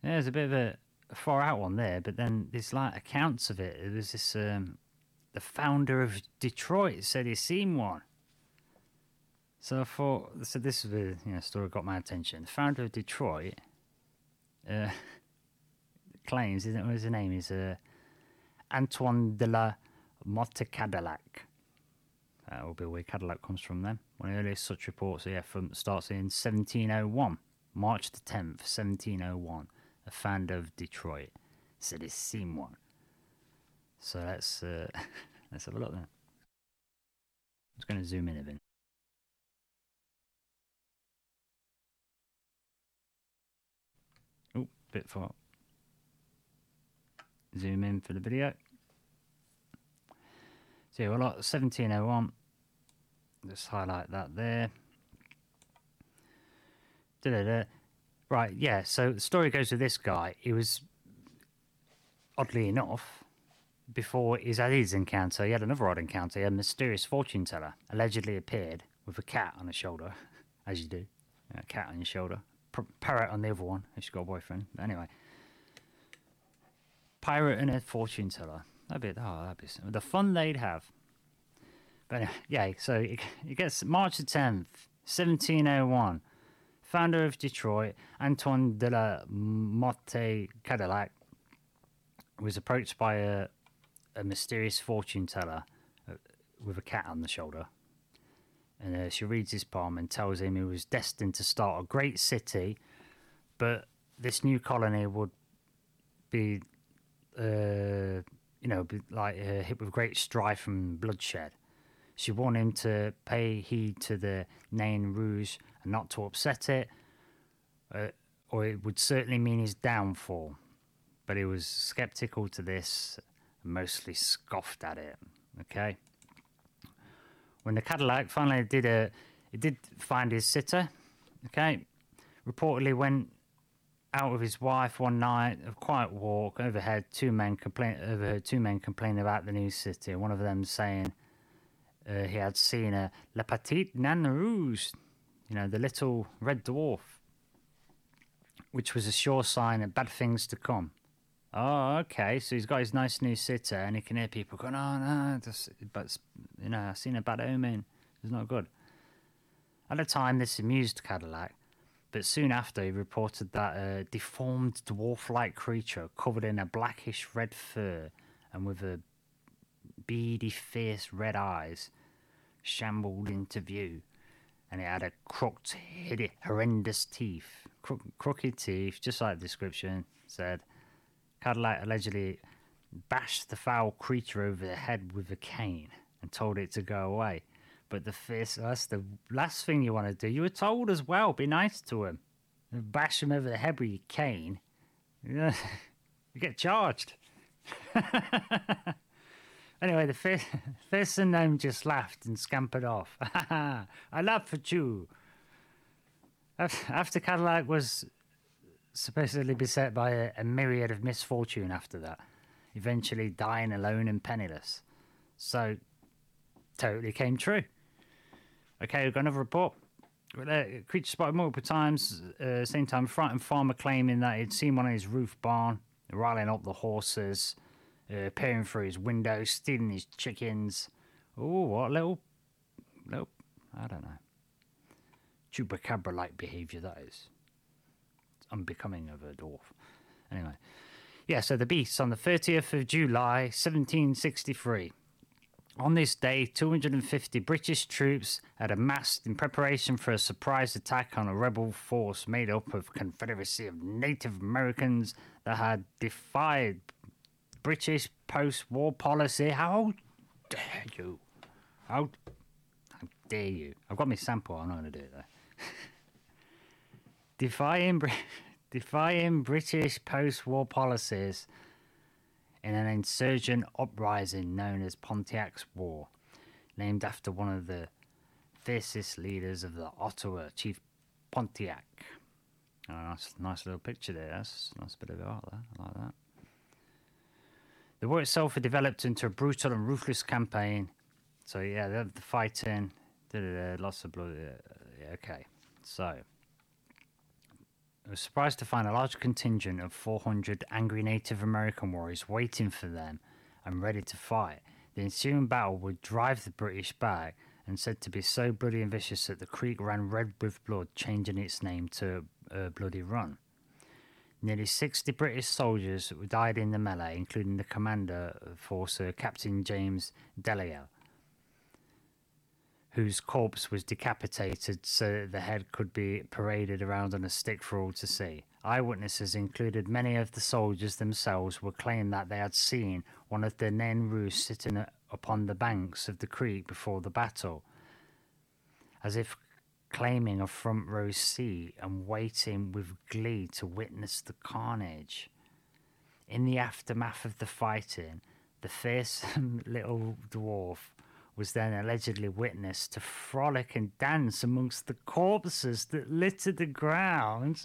There's a bit of a far out one there, but then there's like accounts of it. There's this um, the founder of Detroit said he's seen one. So I thought, so this is the you know, story got my attention. The founder of Detroit uh, claims, isn't what his name is? Uh, Antoine de la Motte Cadillac. That will be where Cadillac comes from then. One of the earliest such reports, yeah, from starts in 1701, March the 10th, 1701. A fan of Detroit. Said it's seen one. So let's uh, let's have a look then. I'm just going to zoom in a bit. Oh, bit far. Zoom in for the video. So yeah, like 1701. Let's highlight that there. Da-da-da. Right, yeah. So the story goes with this guy. He was, oddly enough, before his encounter, he had another odd encounter. A mysterious fortune teller allegedly appeared with a cat on his shoulder, as you do. A cat on your shoulder. Parrot on the other one, if she's got a boyfriend. But anyway. Pirate and a fortune teller. That'd be, oh, that'd be the fun they'd have. But yeah, so it, it gets March the 10th, 1701. Founder of Detroit, Antoine de la Motte Cadillac, was approached by a, a mysterious fortune teller uh, with a cat on the shoulder. And uh, she reads his palm and tells him he was destined to start a great city, but this new colony would be, uh, you know, like uh, hit with great strife and bloodshed. She warned him to pay heed to the Nain Rouge and not to upset it, uh, or it would certainly mean his downfall. But he was skeptical to this, and mostly scoffed at it. Okay. When the Cadillac finally did a, it did find his sitter. Okay, reportedly went out with his wife one night, a quiet walk. Overheard two men complain. Overheard two men complain about the new city. One of them saying uh, he had seen a La Petite Nain Rouge, you know, the little red dwarf, which was a sure sign of bad things to come. Oh, okay. So he's got his nice new sitter, and he can hear people going, "Oh no, but you know, I've seen a bad omen. It's not good." At the time, this amused Cadillac, but soon after, he reported that a deformed dwarf-like creature covered in a blackish red fur and with a beady, fierce red eyes shambled into view, and it had a crooked, horrendous teeth, Crook, crooked teeth, just like the description said. Cadillac allegedly bashed the foul creature over the head with a cane and told it to go away. But the fierce, that's the last thing you want to do. You were told as well, be nice to him. Bash him over the head with your cane. you get charged. anyway, the fierce, fierce and gnome just laughed and scampered off. I laugh at you. After Cadillac was supposedly beset by a, a, myriad of misfortune after that, eventually dying alone and penniless. So, totally came true. Okay, we've got another report. Creature spotted multiple times, uh, same time, frightened farmer claiming that he'd seen one in his roof barn, riling up the horses, uh, peering through his window, stealing his chickens. Oh, what a little, little, I don't know. Chupacabra like behavior that is It's unbecoming of a dwarf. Anyway, yeah, so the beast on the 30th of July, 1763. On this day, 250 British troops had amassed in preparation for a surprise attack on a rebel force made up of confederacy of Native Americans that had defied British post war policy. How dare you? How, how dare you? I've got my sample, I'm not going to do it though. defying, defying British post war policies in an insurgent uprising known as Pontiac's War, named after one of the fiercest leaders of the Ottawa, Chief Pontiac. Ah, oh, nice, nice little picture there. That's a nice bit of art there. I like that. The war itself had developed into a brutal and ruthless campaign. So, yeah, the, the fighting, lots of blood. Uh, yeah, okay. So, I was surprised to find a large contingent of 400 angry Native American warriors waiting for them and ready to fight. The ensuing battle would drive the British back and said to be so bloody and vicious that the creek ran red with blood, changing its name to uh, Bloody Run. Nearly 60 British soldiers died in the melee, including the commander for Sir Captain James Delisle, whose corpse was decapitated so that the head could be paraded around on a stick for all to see. Eyewitnesses included many of the soldiers themselves were claimed that they had seen one of the Rouge sitting upon the banks of the creek before the battle, as if claiming a front row seat and waiting with glee to witness the carnage. In the aftermath of the fighting, the fearsome little dwarf was then allegedly witnessed to frolic and dance amongst the corpses that littered the ground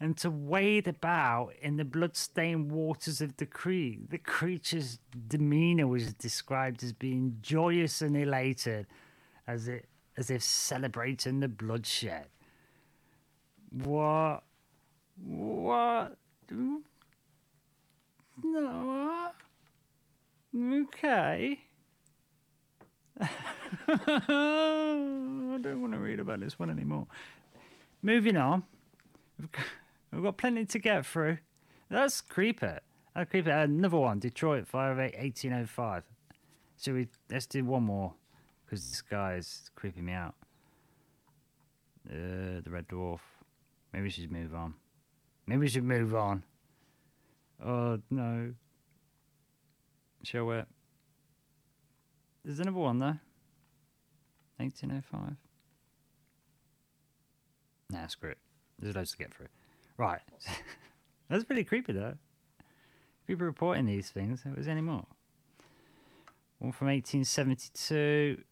and to wade about in the blood-stained waters of the creek. The creature's demeanor was described as being joyous and elated, as it as if celebrating the bloodshed. What? What? No. Okay. I don't want to read about this one anymore. Moving on. We've got, plenty to get through. That's creepy. That's creepy. Another one. Detroit, 508, 1805. So we let's do one more because this guy is creeping me out. Uh, the Red Dwarf. Maybe we should move on. Maybe we should move on. Oh no. Show it. There's another one though. 1805. Nah, screw it. There's loads to get through. Right. That's pretty creepy though. People reporting these things. There was any more. One from 1872.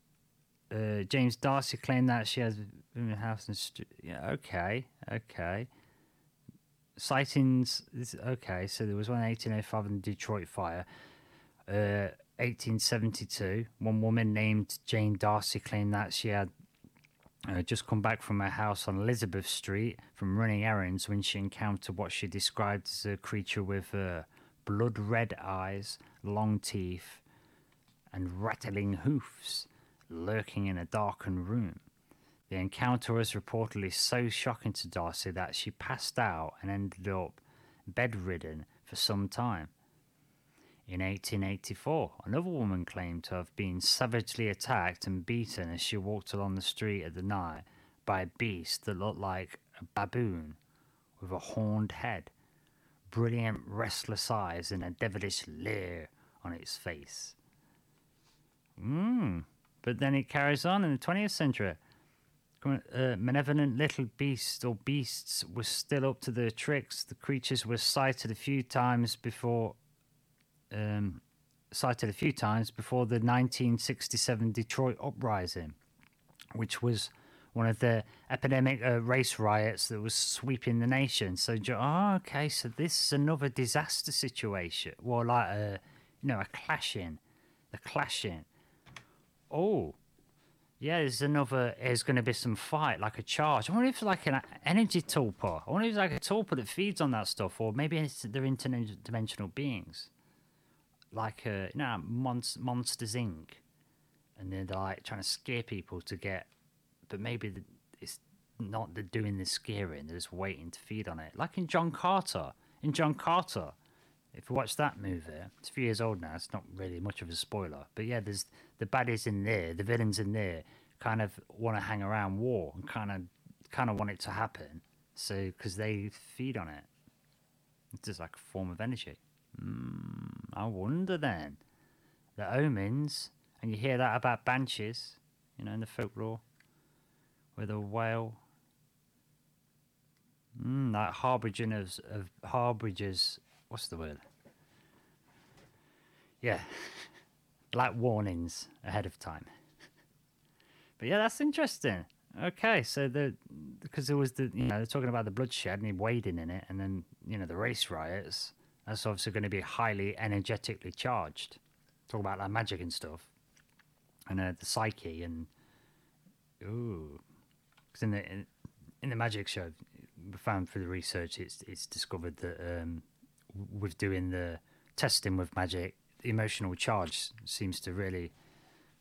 Uh, James Darcy claimed that she has been in a house and st- yeah, okay, okay. Sightings, this, okay. So there was one in 1805 in the Detroit fire. Uh, 1872, one woman named Jane Darcy claimed that she had uh, just come back from her house on Elizabeth Street from running errands when she encountered what she described as a creature with uh, blood red eyes, long teeth, and rattling hoofs lurking in a darkened room. The encounter was reportedly so shocking to Darcy that she passed out and ended up bedridden for some time. In 1884, another woman claimed to have been savagely attacked and beaten as she walked along the street at the night by a beast that looked like a baboon with a horned head, brilliant, restless eyes, and a devilish leer on its face. Mmm, but then it carries on in the 20th century. Uh, malevolent little beasts or beasts were still up to their tricks. The creatures were sighted a few times before, um, sighted a few times before the 1967 Detroit uprising, which was one of the epidemic uh, race riots that was sweeping the nation. So, oh, okay, so this is another disaster situation. Well, like a, you know, a clashing, the clashing oh, yeah, there's another. There's going to be some fight, like a charge. I wonder if it's like an energy tulpa. I wonder if it's like a tulpa that feeds on that stuff, or maybe it's, they're interdimensional beings, like a you know, Monst- Monsters Inc. And they're like trying to scare people to get, but maybe it's not they're doing the scaring. They're just waiting to feed on it, like in John Carter. In John Carter, if you watch that movie, it's a few years old now. It's not really much of a spoiler, but yeah, there's the baddies in there, the villains in there, kind of want to hang around war and kind of kind of want it to happen. So because they feed on it, it's just like a form of energy. Mm, I wonder then the omens, and you hear that about banshees, you know, in the folklore, with a wail. Mm, like harbingers of harbingers what's the word? Yeah, like warnings ahead of time. But yeah, that's interesting. Okay, so the because there was the you know they're talking about the bloodshed and him wading in it, and then you know the race riots. That's obviously going to be highly energetically charged. Talk about that magic and stuff, and uh, the psyche and ooh, because in the in, in, the magic show, we found through the research, it's it's discovered that um, with doing the testing with magic, the emotional charge seems to really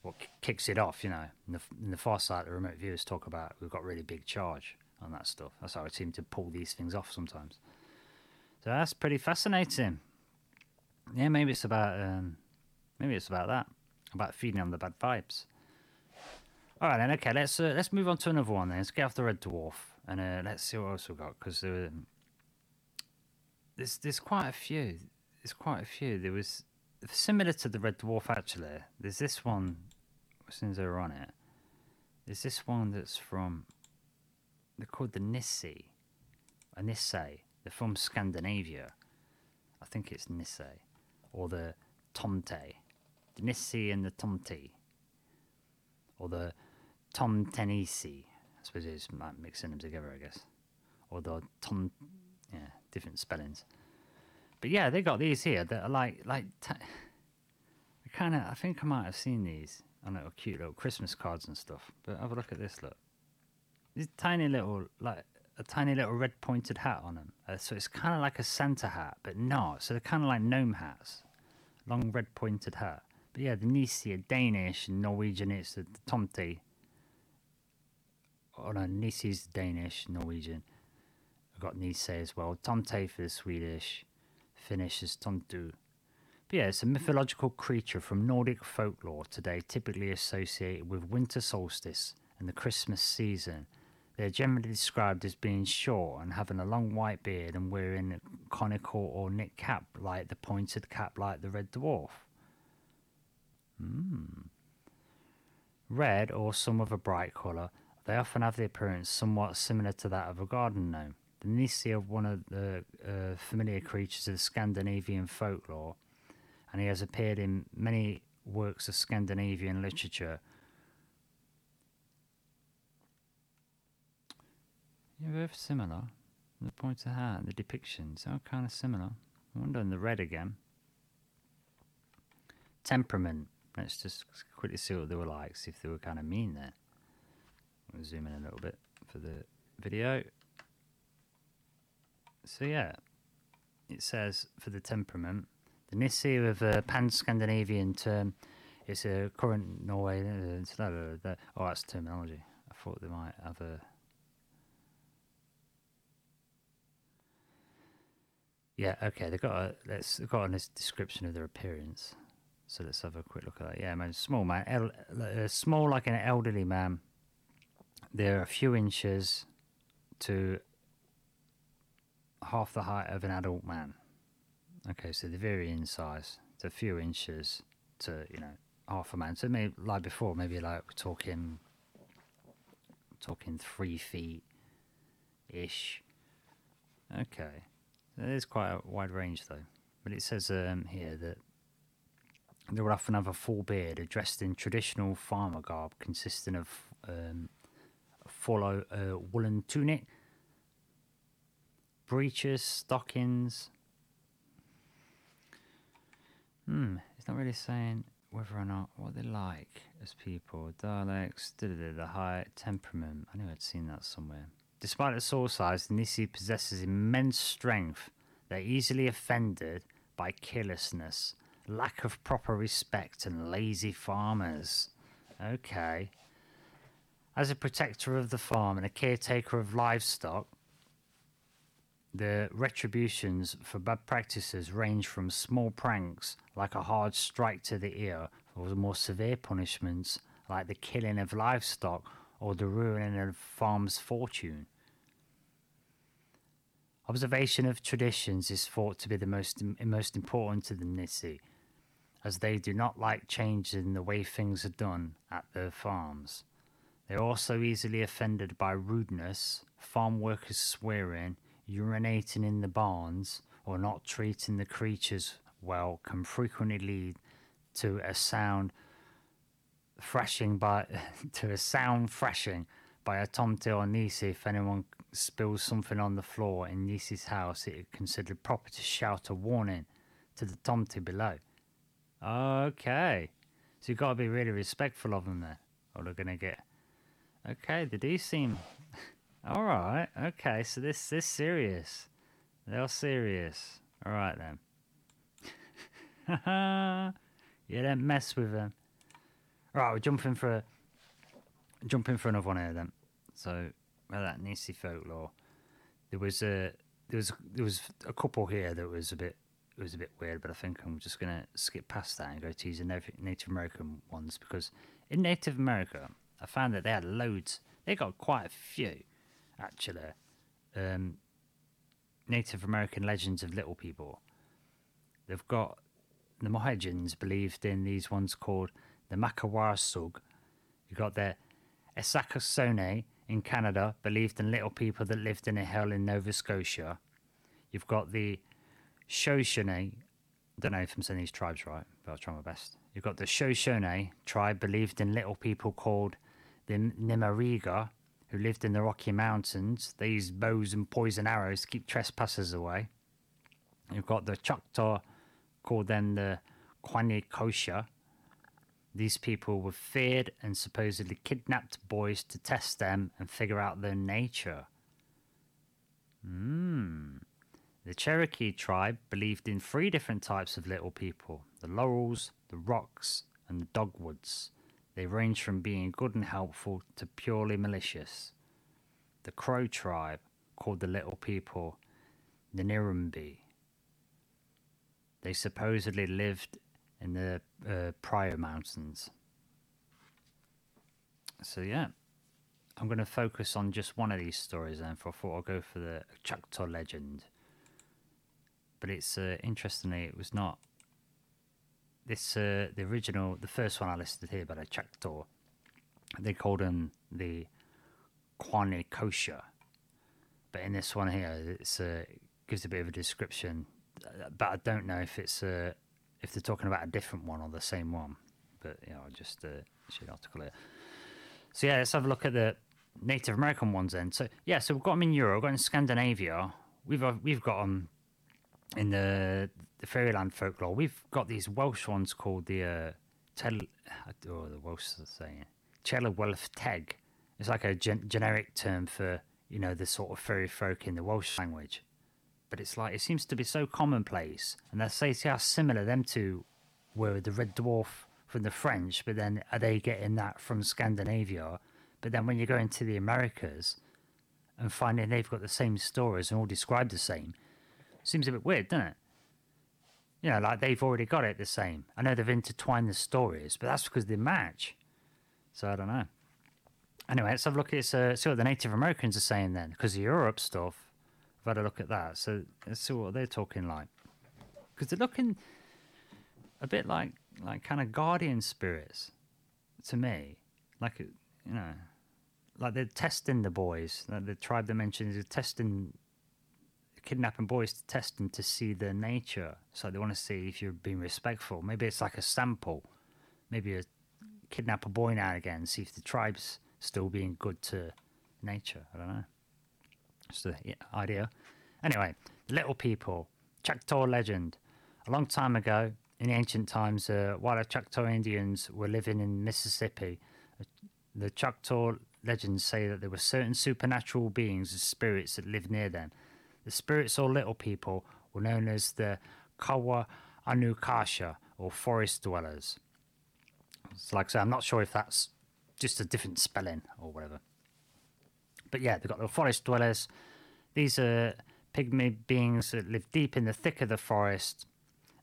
what kicks it off. You know, in the, in the Farsight, the remote viewers talk about we've got really big charge on that stuff. That's how it seems to pull these things off sometimes. So that's pretty fascinating. Yeah, maybe it's about um, maybe it's about that, about feeding on the bad vibes. All right, then. Okay, let's uh, let's move on to another one. Then let's get off the red dwarf and uh, let's see what else we got because there, there's there's quite a few. There's quite a few. There was similar to the red dwarf actually. There's this one. Since they're on it, there's this one that's from. They're called the Nisse, a Nisse. They're from Scandinavia. I think it's Nisse, or the Tomte, the Nisse and the Tomte, or the Tom Tenisi. I suppose it's like mixing them together, I guess, or the Tom, yeah, different spellings. But yeah, they got these here that are like like. T- kind of, I think I might have seen these on little cute little Christmas cards and stuff. But have a look at this. Look, these tiny little like a tiny little red pointed hat on them. Uh, so it's kind of like a Santa hat, but not. So they're kind of like gnome hats, long red pointed hat. But yeah, the Nisse are Danish and Norwegian. It's the, the Tomte. Oh no, Nisse's Danish, Norwegian. I've got Nise as well. Tomte for the Swedish. Finnish is Tonttu. But yeah, it's a mythological creature from Nordic folklore today, typically associated with winter solstice and the Christmas season. They are generally described as being short and having a long white beard and wearing a conical or knit cap like the pointed cap like the red dwarf. Mm. Red or some other bright colour, they often have the appearance somewhat similar to that of a garden gnome. The Nisse are one of the uh, familiar creatures of Scandinavian folklore and he has appeared in many works of Scandinavian literature. Yeah, very similar. The points of hat, the depictions are kind of similar. I wonder in the red again. Temperament. Let's just quickly see what they were like, see if they were kind of mean there. I'll zoom in a little bit for the video. So yeah, it says for the temperament, the Nisse of a pan Scandinavian term is a current Norway. Uh, oh, that's terminology. I thought they might have a. Yeah, okay. They've got a let's they've got a description of their appearance. So let's have a quick look at that. Yeah, man, small man, el, uh, small like an elderly man. They're a few inches to half the height of an adult man. Okay, so they vary in size. It's a few inches to, you know, half a man. So maybe like before, maybe like talking talking three feet ish. Okay. There's quite a wide range though. But it says um, here that they will often have a full beard dressed in traditional farmer garb consisting of um, follow a woolen tunic, breeches, stockings, Hmm, it's not really saying whether or not what they like as people, dialects, the height, temperament. I knew I'd seen that somewhere. Despite its small size, Nisse possesses immense strength. They're easily offended by carelessness, lack of proper respect, and lazy farmers. Okay. As a protector of the farm and a caretaker of livestock, the retributions for bad practices range from small pranks, like a hard strike to the ear, or more severe punishments, like the killing of livestock or the ruining of a farm's fortune. Observation of traditions is thought to be the most, most important to the Nisse, as they do not like changes in the way things are done at their farms. They are also easily offended by rudeness, farm workers swearing, urinating in the barns or not treating the creatures well can frequently lead to a sound thrashing by to a sound thrashing by a tomte or nisse if anyone spills something on the floor in nisse's house it is considered proper to shout a warning to the tomte below okay so you've got to be really respectful of them there or they're gonna get okay they do seem All right. Okay. So this this serious. They're serious. All right then. you don't mess with them. Right. We're jumping for a, jumping for another one here then. So well, that Nisse folklore. There was a there was there was a couple here that was a bit it was a bit weird, but I think I'm just gonna skip past that and go to these Native Native American ones because in Native America, I found that they had loads. They got quite a few, actually. Um, Native American legends of little people. They've got the Mohegans believed in these ones called the Makawarsug. You've got the Esakasone in Canada, believed in little people that lived in a hill in Nova Scotia. You've got the Shoshone. Don't know if I'm saying these tribes right, but I'll try my best. You've got the Shoshone tribe believed in little people called the Nimariga, who lived in the Rocky Mountains. They used bows and poison arrows keep trespassers away. You've got the Choctaw, called then the Quanekosha. These people were feared and supposedly kidnapped boys to test them and figure out their nature. Hmm. The Cherokee tribe believed in three different types of little people the Laurels, the Rocks, and the Dogwoods. They range from being good and helpful to purely malicious. The Crow tribe, called the Little People, the Nirumbi. They supposedly lived in the uh, Pryor Mountains. So, yeah, I'm going to focus on just one of these stories then, for I thought I'll go for the Choctaw legend. But it's uh, interestingly, it was not this uh, the original, the first one I listed here by the Choctaw. They called them the Quanekosha, but in this one here, it's uh, gives a bit of a description. uh, But I don't know if it's uh, if they're talking about a different one or the same one. But you know, just show the article here. So yeah, let's have a look at the Native American ones then. So yeah, so we've got them in Europe, we've got 'em in Scandinavia. We've uh, we've got them in the the fairyland folklore. We've got these Welsh ones called the uh, Tel, oh, the Welsh saying Chelawelf Teg. It's like a gen- generic term for you know the sort of fairy folk in the Welsh language. But it's like it seems to be so commonplace, and they say see how similar them two were the Red Dwarf from the French. But then are they getting that from Scandinavia? But then when you go into the Americas and finding they've got the same stories and all described the same, seems a bit weird, doesn't it? You know, like they've already got it the same. I know they've intertwined the stories, but that's because they match. So I don't know. Anyway, let's have a look at uh, see what the Native Americans are saying then, because the Europe stuff. I've had a look at that. So let's see what they're talking like. Because they're looking a bit like like kind of guardian spirits to me. Like you know, like they're testing the boys. Like the tribe dimensions are testing kidnapping boys to test them to see their nature. So they want to see if you're being respectful. Maybe it's like a sample. Maybe you kidnap a boy now and again, see if the tribe's still being good to nature. I don't know. Just the idea. Anyway, little people, Choctaw legend. A long time ago, in ancient times, uh, while the Choctaw Indians were living in Mississippi, the Choctaw legends say that there were certain supernatural beings and spirits that lived near them. The spirits or little people were known as the Kawa Anukasha or forest dwellers. So, like I I'm not sure if that's just a different spelling or whatever. But yeah, they've got the forest dwellers. These are pygmy beings that live deep in the thick of the forest.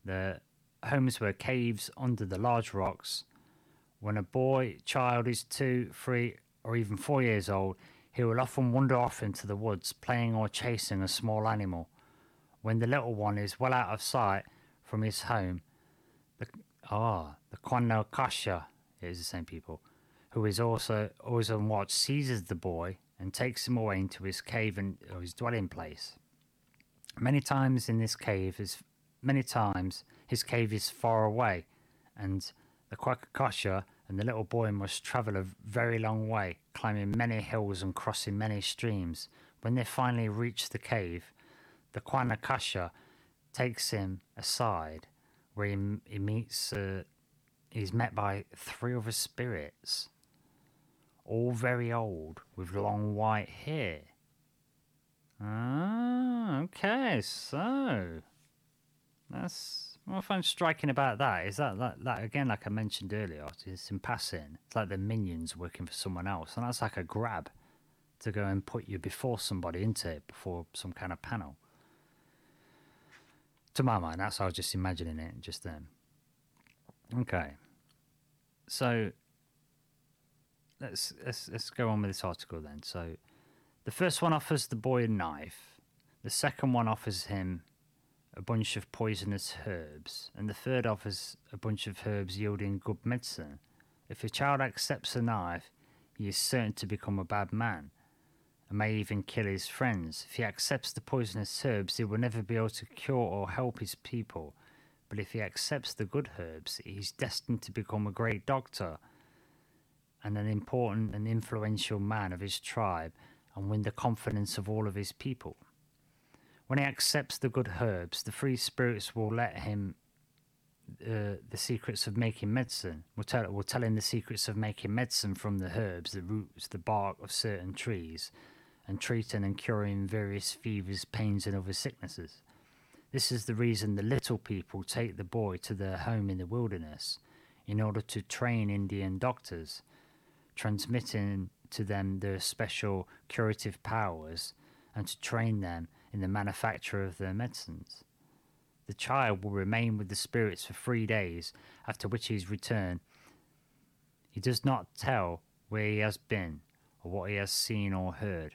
The homes were caves under the large rocks. When a boy, child is two, three, or even four years old, he will often wander off into the woods, playing or chasing a small animal. When the little one is well out of sight from his home, the ah, the Kwanakasha is the same people, who is also always on watch, seizes the boy and takes him away into his cave and or his dwelling place. Many times in this cave is many times his cave is far away, and the Kwakakasha and the little boy must travel a very long way, climbing many hills and crossing many streams. When they finally reach the cave, the Kwanakasha takes him aside, where he, he meets. Uh, he's met by three other spirits, all very old, with long white hair. Ah, okay, so that's what I find striking about that is that, that that again, like I mentioned earlier, it's in passing. It's like the minions working for someone else, and that's like a grab to go and put you before somebody into it before some kind of panel. To my mind, that's how I was just imagining it just then. Okay. So let's let's let's go on with this article then. So the first one offers the boy a knife. The second one offers him a bunch of poisonous herbs, and the third offers a bunch of herbs yielding good medicine. If a child accepts a knife, he is certain to become a bad man and may even kill his friends. If he accepts the poisonous herbs, he will never be able to cure or help his people. But if he accepts the good herbs, he's destined to become a great doctor and an important and influential man of his tribe and win the confidence of all of his people. When he accepts the good herbs, the free spirits will let him uh, the secrets of making medicine. We'll tell, we'll tell him the secrets of making medicine from the herbs, the roots, the bark of certain trees, and treating and curing various fevers, pains, and other sicknesses. This is the reason the little people take the boy to their home in the wilderness in order to train Indian doctors, transmitting to them their special curative powers and to train them in the manufacture of their medicines. The child will remain with the spirits for three days, after which he is returned. He does not tell where he has been or what he has seen or heard.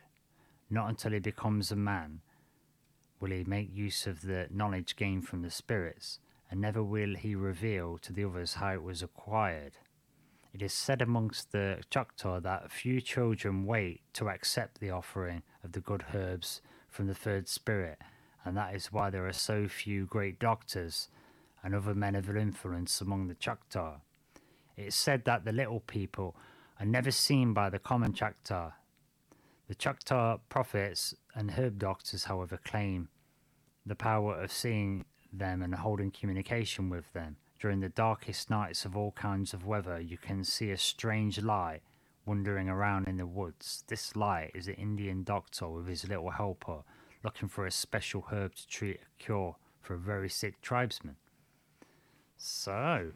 Not until he becomes a man will he make use of the knowledge gained from the spirits, and never will he reveal to the others how it was acquired. It is said amongst the Choctaw that few children wait to accept the offering of the good herbs from the third spirit, and that is why there are so few great doctors and other men of influence among the Choctaw. It is said that the little people are never seen by the common Choctaw. The Choctaw prophets and herb doctors, however, claim the power of seeing them and holding communication with them. During the darkest nights of all kinds of weather, you can see a strange light wandering around in the woods. This light is an Indian doctor with his little helper looking for a special herb to treat a cure for a very sick tribesman. So,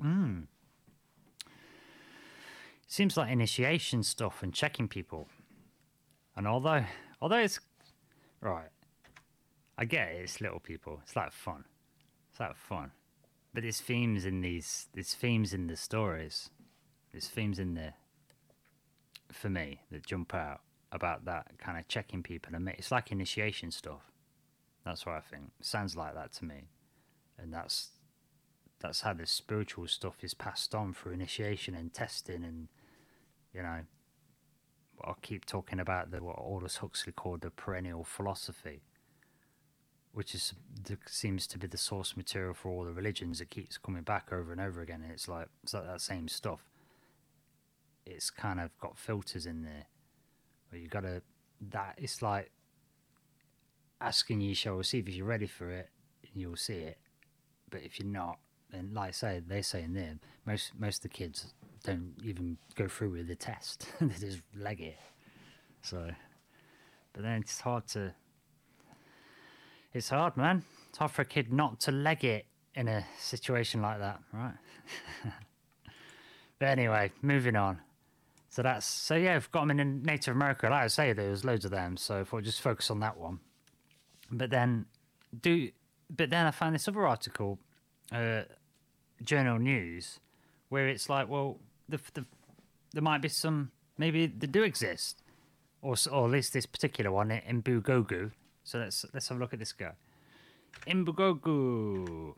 hmm. Seems like initiation stuff and checking people. And although, although it's right, I get it. It's little people. It's like fun. It's like fun. But there's themes in these. There's themes in the stories. There's themes in there. For me, that jump out about that kind of checking people and it's like initiation stuff. That's what I think. sounds like that to me, and that's that's how the spiritual stuff is passed on through initiation and testing, and you know, I'll keep talking about the what Aldous Huxley called the perennial philosophy, which is seems to be the source material for all the religions. It keeps coming back over and over again, and it's like it's like that same stuff. It's kind of got filters in there but you gotta that it's like asking you shall receive if you're ready for it you'll see it but if you're not then like I say they say in there most most of the kids don't even go through with the test they just leg it so but then it's hard to it's hard man it's hard for a kid not to leg it in a situation like that right but anyway moving on so that's so yeah, I've got them in Native America. Like I say, there's loads of them. So if I just focus on that one, but then do but then I found this other article, uh, Journal News, where it's like, well, the, the, there might be some maybe they do exist, or or at least this particular one in Bugogu. So let's let's have a look at this guy, Imbugogu.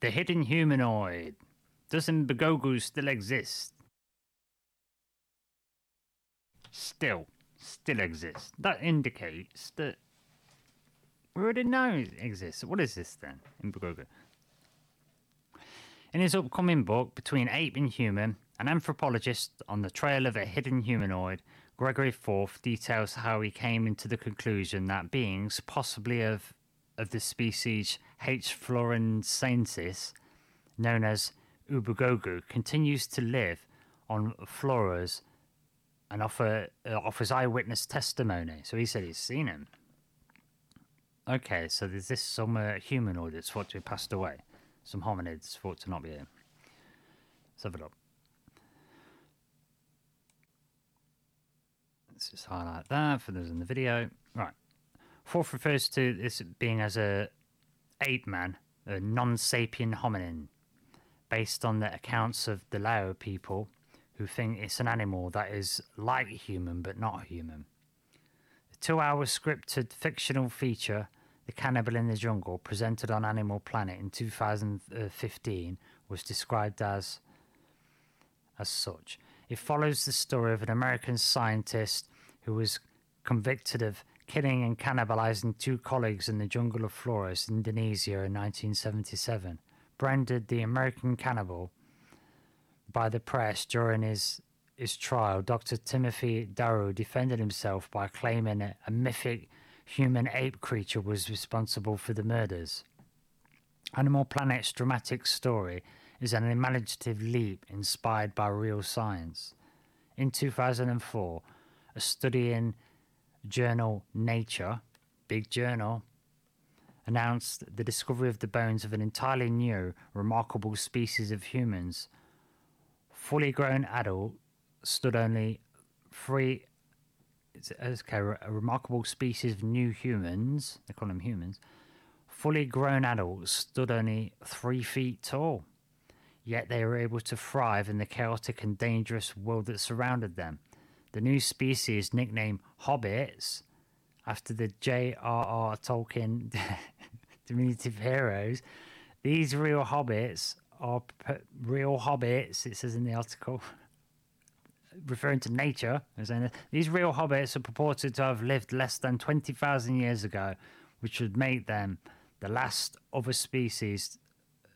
The hidden humanoid. Does Mbogogu still exist? Still, still exists. That indicates that we already know it exists. What is this then, Mbogogu? In his upcoming book, Between Ape and Human, an anthropologist on the trail of a hidden humanoid, Gregory Forth details how he came into the conclusion that beings, possibly of, of the species H. florensis, known as Ubugogu continues to live on Flores and offer uh, offers eyewitness testimony. So he said he's seen him. Okay, so there's this some uh, humanoid that's thought to be passed away, some hominids thought to not be here. Let's have a look. Let's just highlight that for those in the video. Right. Forth refers to this being as a ape man, a non-sapien hominin, based on the accounts of the Lao people who think it's an animal that is like human but not human. The two-hour scripted fictional feature, The Cannibal in the Jungle, presented on Animal Planet in 2015, was described as as such. It follows the story of an American scientist who was convicted of killing and cannibalizing two colleagues in the jungle of Flores, Indonesia in 1977. Branded the American cannibal by the press during his his trial, Dr. Timothy Darrow defended himself by claiming a, a mythic human ape creature was responsible for the murders. Animal Planet's dramatic story is an imaginative leap inspired by real science. In 2004, a study in journal Nature, big journal, announced the discovery of the bones of an entirely new, remarkable species of humans. Fully grown adult stood only three. Okay, a remarkable species of new humans. They call them humans. Fully grown adults stood only three feet tall yet they were able to thrive in the chaotic and dangerous world that surrounded them. The new species, nicknamed hobbits, after the J.R.R. Tolkien diminutive heroes, these real hobbits are real hobbits, it says in the article, referring to nature. These real hobbits are purported to have lived less than 20,000 years ago, which would make them the last other species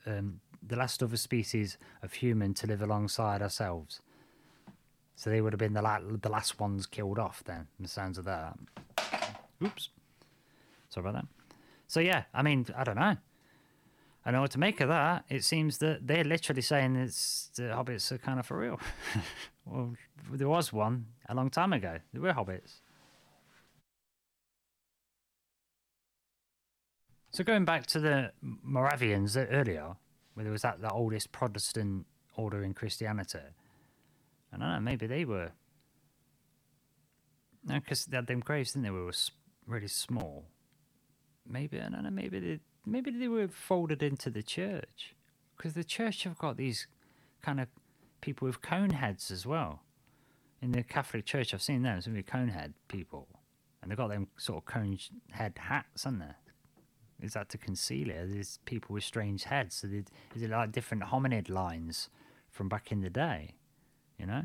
um, the last other species of human to live alongside ourselves. So they would have been the, la- the last ones killed off then, in the sounds of that. Oops. Sorry about that. So yeah, I mean, I don't know. I know what to make of that. It seems that they're literally saying it's the hobbits are kind of for real. well, there was one a long time ago. There were hobbits. So going back to the Moravians earlier, where there was that the oldest Protestant order in Christianity. I don't know, maybe they were. No, because they had them graves, didn't they? Were really small. Maybe I don't know. Maybe they maybe they were folded into the church, because the church have got these kind of people with cone heads as well. In the Catholic Church, I've seen them. Some of the cone head people, and they've got them sort of cone head hats, haven't they? Is that to conceal it? There's people with strange heads. So is it like different hominid lines from back in the day? You know?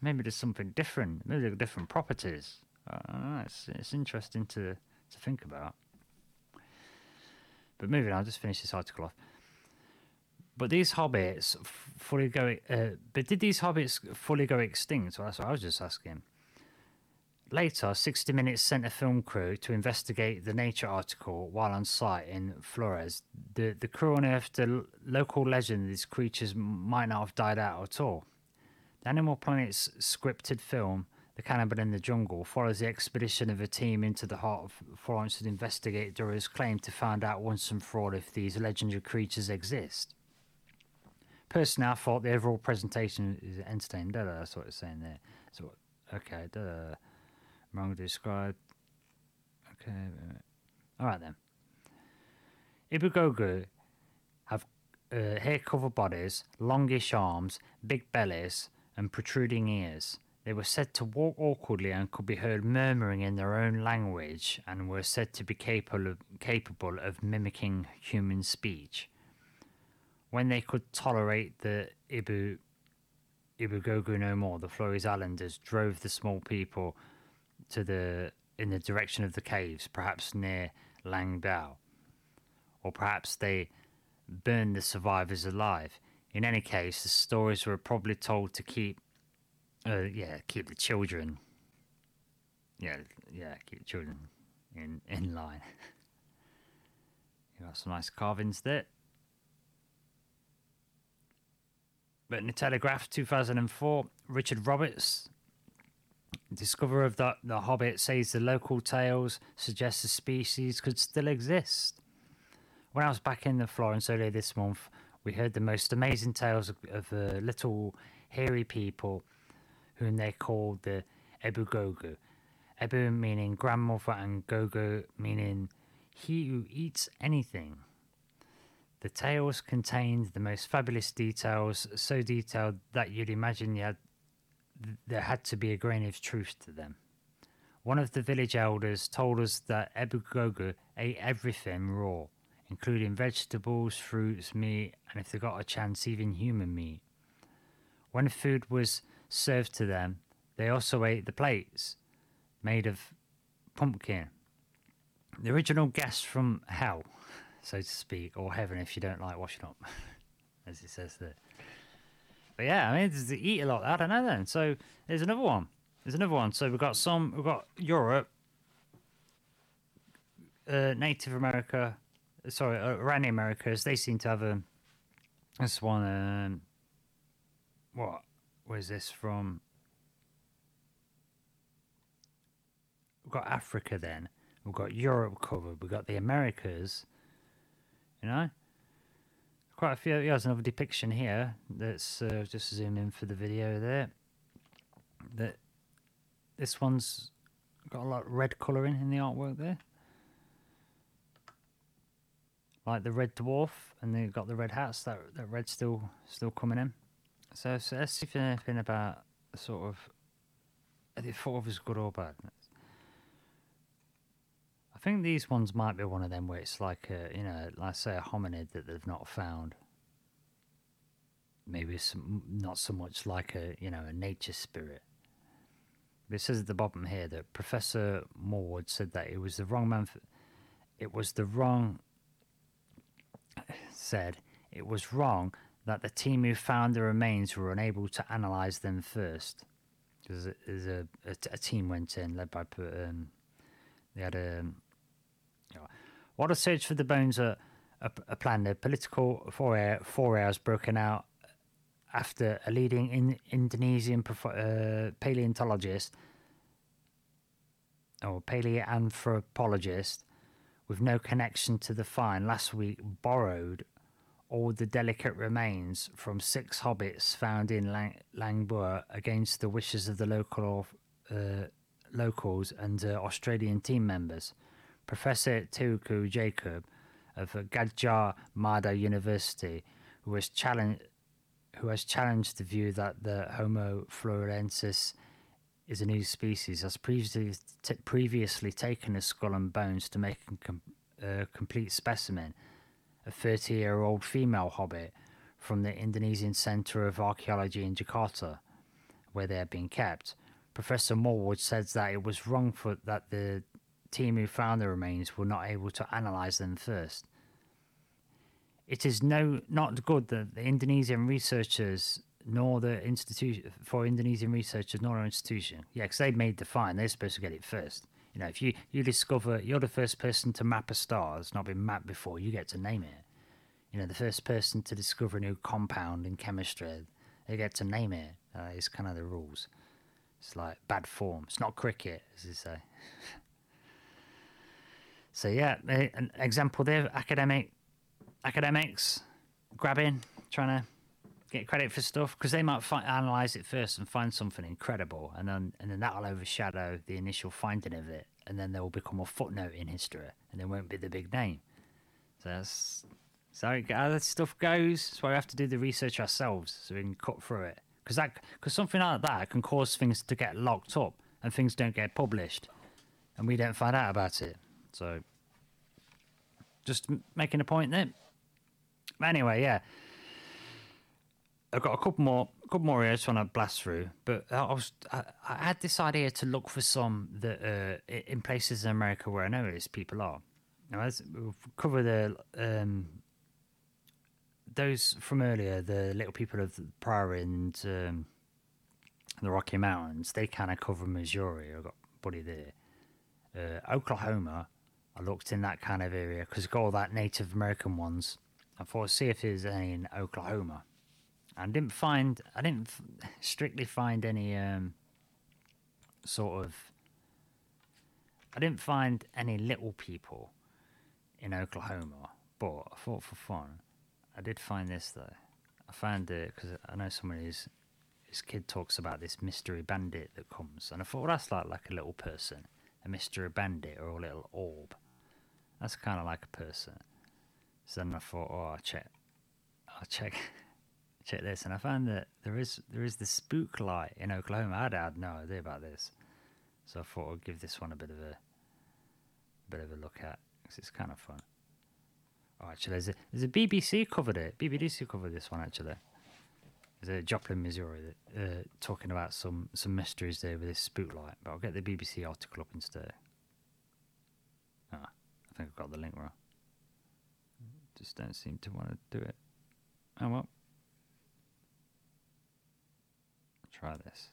Maybe there's something different. Maybe there different properties. Know. It's, it's interesting to, to think about. But moving on, I'll just finish this article off. But these hobbits fully go. Uh, but did these hobbits fully go extinct? Well, that's what I was just asking. Later, 60 Minutes sent a film crew to investigate the Nature article while on site in Flores. The, the crew unearthed a local legend these creatures might not have died out at all. The Animal Planet's scripted film, The Cannibal in the Jungle, follows the expedition of a team into the heart of Florence to investigate Durrell's claim to find out once and for all if these legendary creatures exist. Personally, I thought the overall presentation is entertaining. That's what it's saying there. So, okay, duh. Wrong described. Okay. All right then. Ibugogo have uh, hair-covered bodies, longish arms, big bellies, and protruding ears. They were said to walk awkwardly and could be heard murmuring in their own language, and were said to be capable of, capable of mimicking human speech. When they could tolerate the Ibu Ibugogo no more, the Flores Islanders drove the small people to the in the direction of the caves, perhaps near Lang Bao, or perhaps they burned the survivors alive. In any case, the stories were probably told to keep, uh, yeah, keep the children, yeah, yeah, keep the children in in line. you got some nice carvings there. But in the Telegraph, 2004, Richard Roberts, Discoverer of the, the Hobbit says the local tales suggest the species could still exist. When I was back in the Florence earlier this month, we heard the most amazing tales of, of uh, little hairy people whom they called the Ebu Gogu. Ebu meaning grandmother and Gogo meaning he who eats anything. The tales contained the most fabulous details, so detailed that you'd imagine you had, there had to be a grain of truth to them. One of the village elders told us that Ebu Gogo ate everything raw, including vegetables, fruits, meat, and if they got a chance, even human meat. When food was served to them, they also ate the plates, made of pumpkin. The original guests from hell, so to speak, or heaven if you don't like washing up, as it says there. But yeah, I mean, they eat a lot. I don't know then. So there's another one. There's another one. So we've got some. We've got Europe, uh, Native America, sorry, uh, Iranian Americas. They seem to have a. This one. Um, what? was this from? We've got Africa then. We've got Europe covered. We've got the Americas. You know? Quite a few. Here's another depiction here. Let's uh, just zoom in for the video there. That this one's got a lot of red colouring in the artwork there. Like the red dwarf, and they've got the red hats. That that red still still coming in. So, so let's see if anything about sort of. Are they thought of as good or bad? I think these ones might be one of them where it's like a, you know, like say a hominid that they've not found. Maybe some, not so much like a, you know, a nature spirit. But it says at the bottom here that Professor Morwood said that it was the wrong man. For, it was the wrong. Said it was wrong that the team who found the remains were unable to analyze them first. Because a, a, a, team went in led by um, they had a while the search for the bones are, are, are planned, a political foray, foray has broken out after a leading in, Indonesian uh, paleontologist or paleoanthropologist with no connection to the find last week borrowed all the delicate remains from six hobbits found in Lang- Langbua against the wishes of the local uh, locals and uh, Australian team members. Professor Teuku Jacob of Gadjah Mada University, who has challenged who has challenged the view that the Homo florensis is a new species, has previously t- previously taken a skull and bones to make a com- uh, complete specimen, a 30 year old female hobbit from the Indonesian Center of Archaeology in Jakarta, where they had been kept. Professor Morwood says that it was wrong for that the team who found the remains were not able to analyze them first. It is no not good that the Indonesian researchers nor the institution for Indonesian researchers nor our institution. Yeah, because they made the find, they're supposed to get it first. You know, if you you discover you're the first person to map a star that's not been mapped before, you get to name it. You know, the first person to discover a new compound in chemistry, they get to name it. Uh, it's kind of the rules. It's like bad form. It's not cricket, as they say. So yeah, an example there, academic, academics grabbing, trying to get credit for stuff because they might find, analyze it first and find something incredible, and then and then that'll overshadow the initial finding of it, and then they will become a footnote in history, and they won't be the big name. So that's so how that stuff goes. That's why we have to do the research ourselves, so we can cut through it. Because that because something like that can cause things to get locked up, and things don't get published, and we don't find out about it. So, just making a point there. Anyway, yeah. I've got a couple more, couple more areas trying to blast through, but I was, I, I, had this idea to look for some that uh, in places in America where I know these people are. Now, as we'll cover the um, those from earlier, the little people of the Prairie and um, the Rocky Mountains. They kind of cover Missouri. I've got a buddy there. Uh, Oklahoma, I looked in that kind of area because got all that Native American ones. I thought, see if there's any in Oklahoma. I didn't find, I didn't strictly find any um, sort of, I didn't find any little people in Oklahoma. But I thought for fun, I did find this though. I found it because I know someone who's, this kid talks about this mystery bandit that comes, and I thought well, that's like like a little person, a mystery bandit or a little orb. That's kind of like a person. So then I thought, oh, I'll check, I'll check, check this, and I found that there is there is the spook light in Oklahoma. I'd had no idea about this, so I thought I'd give this one a bit of a bit of a look at because it's kind of fun. Oh, actually, there's a, there's a BBC covered it. BBC covered this one actually. There's a Joplin, Missouri, uh, talking about some some mysteries there with this spook light. But I'll get the BBC article up instead. I think I've got the link wrong. Just don't seem to want to do it. Oh well. Try this.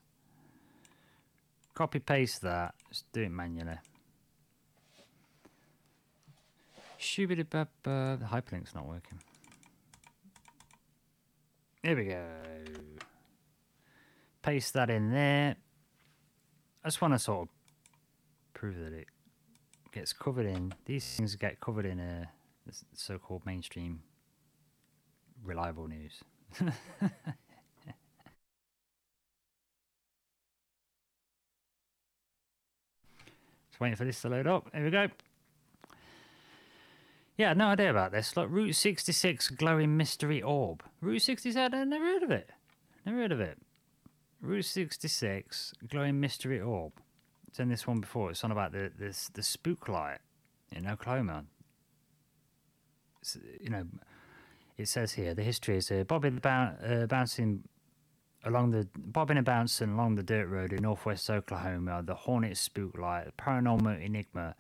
Copy paste that. Just do it manually. Shubidi The hyperlink's not working. Here we go. Paste that in there. I just want to sort of prove that it gets covered in. These things get covered in uh, a so-called mainstream reliable news. Just waiting for this to load up. Here we go. Yeah, no idea about this. Look, Route 66 glowing mystery orb. Route 66, I never heard of it. Never heard of it. Route 66 glowing mystery orb. In this one before. It's on about the this the spook light in Oklahoma. It's, you know, it says here the history is uh, bobbing about uh, bouncing along the bobbing and bouncing along the dirt road in northwest Oklahoma. The Hornet spook light, paranormal enigma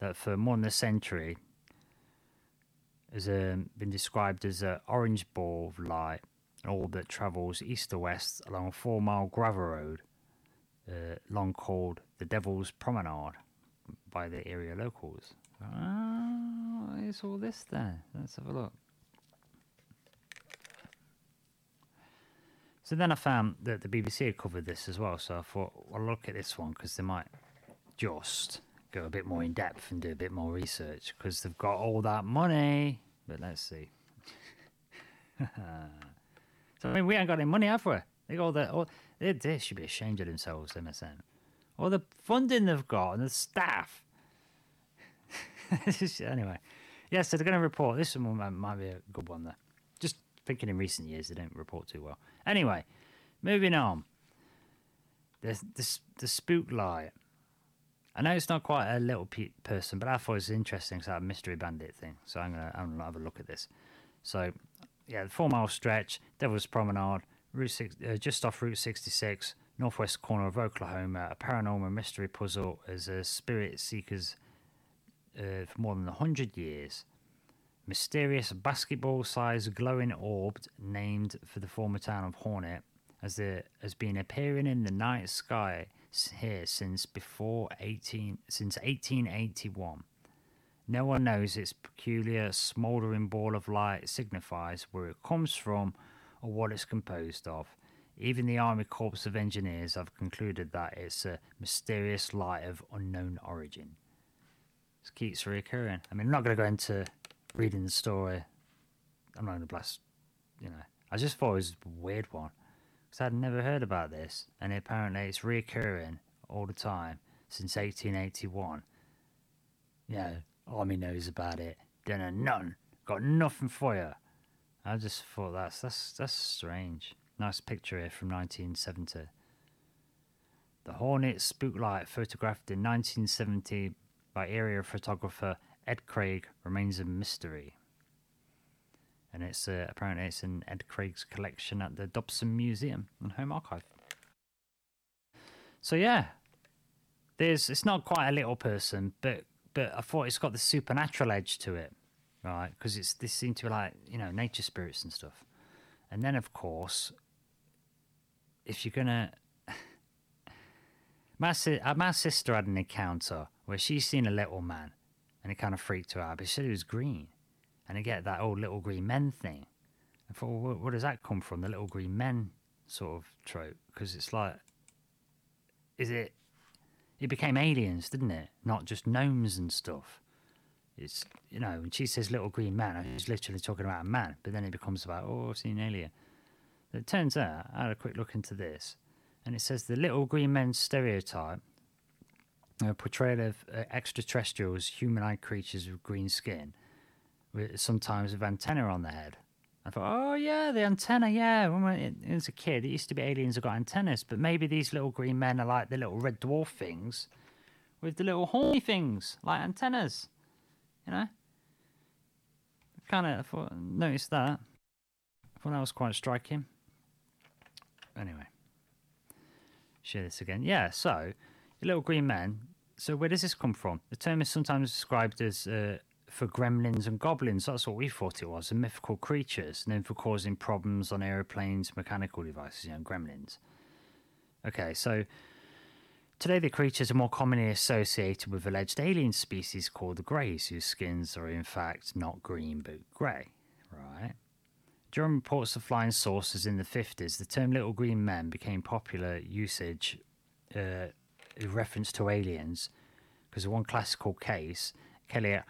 that for more than a century has um, been described as an orange ball of light, an orb that travels east to west along a four mile gravel road, uh, long called the Devil's Promenade by the area locals. It's all this there. Let's have a look. So then I found that the BBC had covered this as well. So I thought, well, look at this one because they might just go a bit more in depth and do a bit more research because they've got all that money. But let's see. so I mean, we ain't got any money, have we? They got all the all, they, they should be ashamed of themselves, MSN. All the funding they've got and the staff. anyway, yeah. So they're going to report. This one might, be a good one there. Just thinking in recent years they don't report too well. Anyway, moving on. The the, spook light. I know it's not quite a little pe- person, but I thought it was interesting. It's a mystery bandit thing. So I'm gonna, I'm gonna have a look at this. So, yeah, the four mile stretch, Devil's Promenade, Route six, uh, just off Route 66, northwest corner of Oklahoma. A paranormal mystery puzzle as a spirit seekers uh, for more than hundred years. Mysterious basketball-sized glowing orb named for the former town of Hornet as the has been appearing in the night sky here since before 18 since 1881. No one knows its peculiar smouldering ball of light signifies where it comes from or what it's composed of. Even the Army Corps of Engineers have concluded that it's a mysterious light of unknown origin. This keeps recurring. I mean, I'm not going to go into reading the story. I'm not going to blast, you know. I just thought it was a weird one because I'd never heard about this, and apparently it's recurring all the time since 1881. You know, Army knows about it. Then none. Got nothing for you. I just thought that's that's that's strange. Nice picture here from 1970. The Hornet Spooklight, photographed in 1970 by area photographer Ed Craig, remains a mystery and it's uh, apparently it's in Ed Craig's collection at the Dobson Museum and Home Archive. So yeah, there's it's not quite a little person, but but I thought it's got the supernatural edge to it, right? Because it's this seemed to be like you know nature spirits and stuff, and then of course, if you're gonna. my, si- uh, my sister had an encounter where she's seen a little man and it kind of freaked her out, but she said it was green and I get that old little green men thing. I thought, well, where does that come from? The little green men sort of trope, because it's like, is it? It became aliens, didn't it? Not just gnomes and stuff. It's you know, when she says little green man, she's literally talking about a man, but then it becomes about oh, I've seen an alien. It turns out, I had a quick look into this, and it says the little green men stereotype, a portrayal of uh, extraterrestrials, humanoid creatures with green skin, with, sometimes with antenna on their head. I thought, oh yeah, the antenna, yeah. When I was a kid, it used to be aliens that got antennas, but maybe these little green men are like the little red dwarf things with the little horny things like antennas. You know, kind of noticed that. I thought that was quite striking. Anyway, share this again. Yeah, so the little green men. So where does this come from? The term is sometimes described as uh, for gremlins and goblins. That's what we thought it was, and mythical creatures known for causing problems on aeroplanes, mechanical devices, you know, gremlins. Okay, so today the creatures are more commonly associated with alleged alien species called the Greys, whose skins are in fact not green but grey. Right. During reports of flying saucers in the 50s, the term little green men became popular usage uh, in reference to aliens because one classical case, Kelly at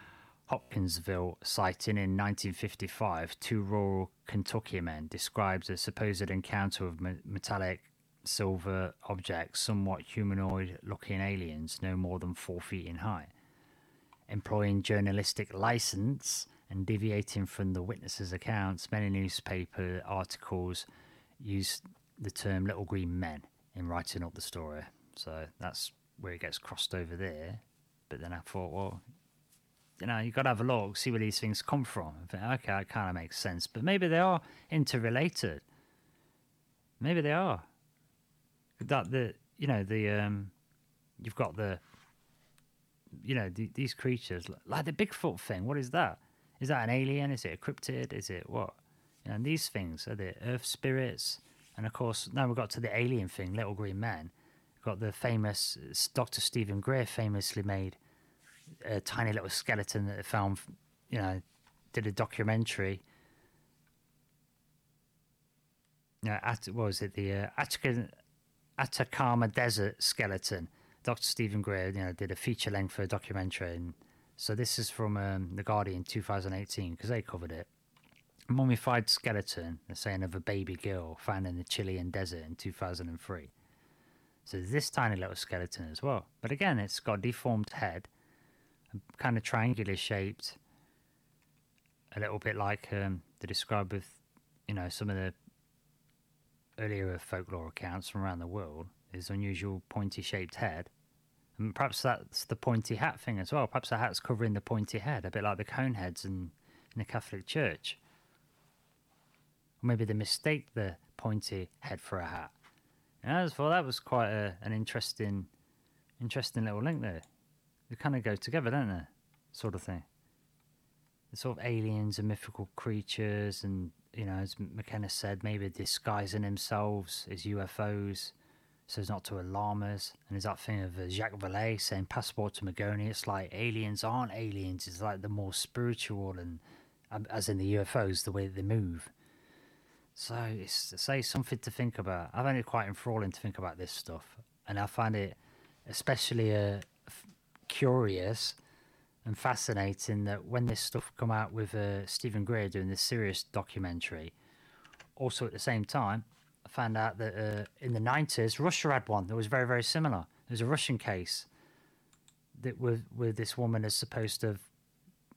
Hopkinsville sighting in 1955, two rural Kentucky men described a supposed encounter of metallic silver objects, somewhat humanoid looking aliens no more than four feet in height. Employing journalistic license and deviating from the witnesses' accounts, many newspaper articles use the term little green men in writing up the story. So that's where it gets crossed over there. But then I thought, well, you know, you've got to have a look, see where these things come from. I think, okay, that kind of makes sense. But maybe they are interrelated. Maybe they are. That the you know the um, you've got the you know the, these creatures like the Bigfoot thing. What is that? Is that an alien? Is it a cryptid? Is it what? and these things are the earth spirits. And of course, now we've got to the alien thing, Little Green Men. We've got the famous Dr. Stephen Greer famously made a tiny little skeleton that found, you know, did a documentary. Yeah, at, what was it? The uh, Atacama Desert skeleton. Dr. Stephen Greer, you know, did a feature length for a documentary. And so this is from um, The Guardian 2018 because they covered it. A mummified skeleton, they're saying, of a baby girl found in the Chilean desert in 2003. So this tiny little skeleton as well. But again, it's got a deformed head, kind of triangular shaped, a little bit like um, they describe with, you know, some of the earlier folklore accounts from around the world. His unusual pointy shaped head. And perhaps that's the pointy hat thing as well. Perhaps the hat's covering the pointy head, a bit like the cone heads in, in the Catholic Church. Or maybe they mistake the pointy head for a hat. I just that was quite a, an interesting, interesting little link there. They kind of go together, don't they? Sort of thing. The sort of aliens and mythical creatures, and you know, as McKenna said, maybe disguising themselves as UFOs so as not to alarm us. And there's that thing of uh, Jacques Vallée saying "Passport to Magonia." It's like aliens aren't aliens. It's like the more spiritual and, as in the UFOs, the way that they move. So it's say something to think about. I find it quite enthralling to think about this stuff, and I find it especially uh, f- curious and fascinating that when this stuff come out with uh, Stephen Greer doing this serious documentary, also at the same time, I found out that uh, in the nineties Russia had one that was very very similar. There was a Russian case that with with this woman is supposed to have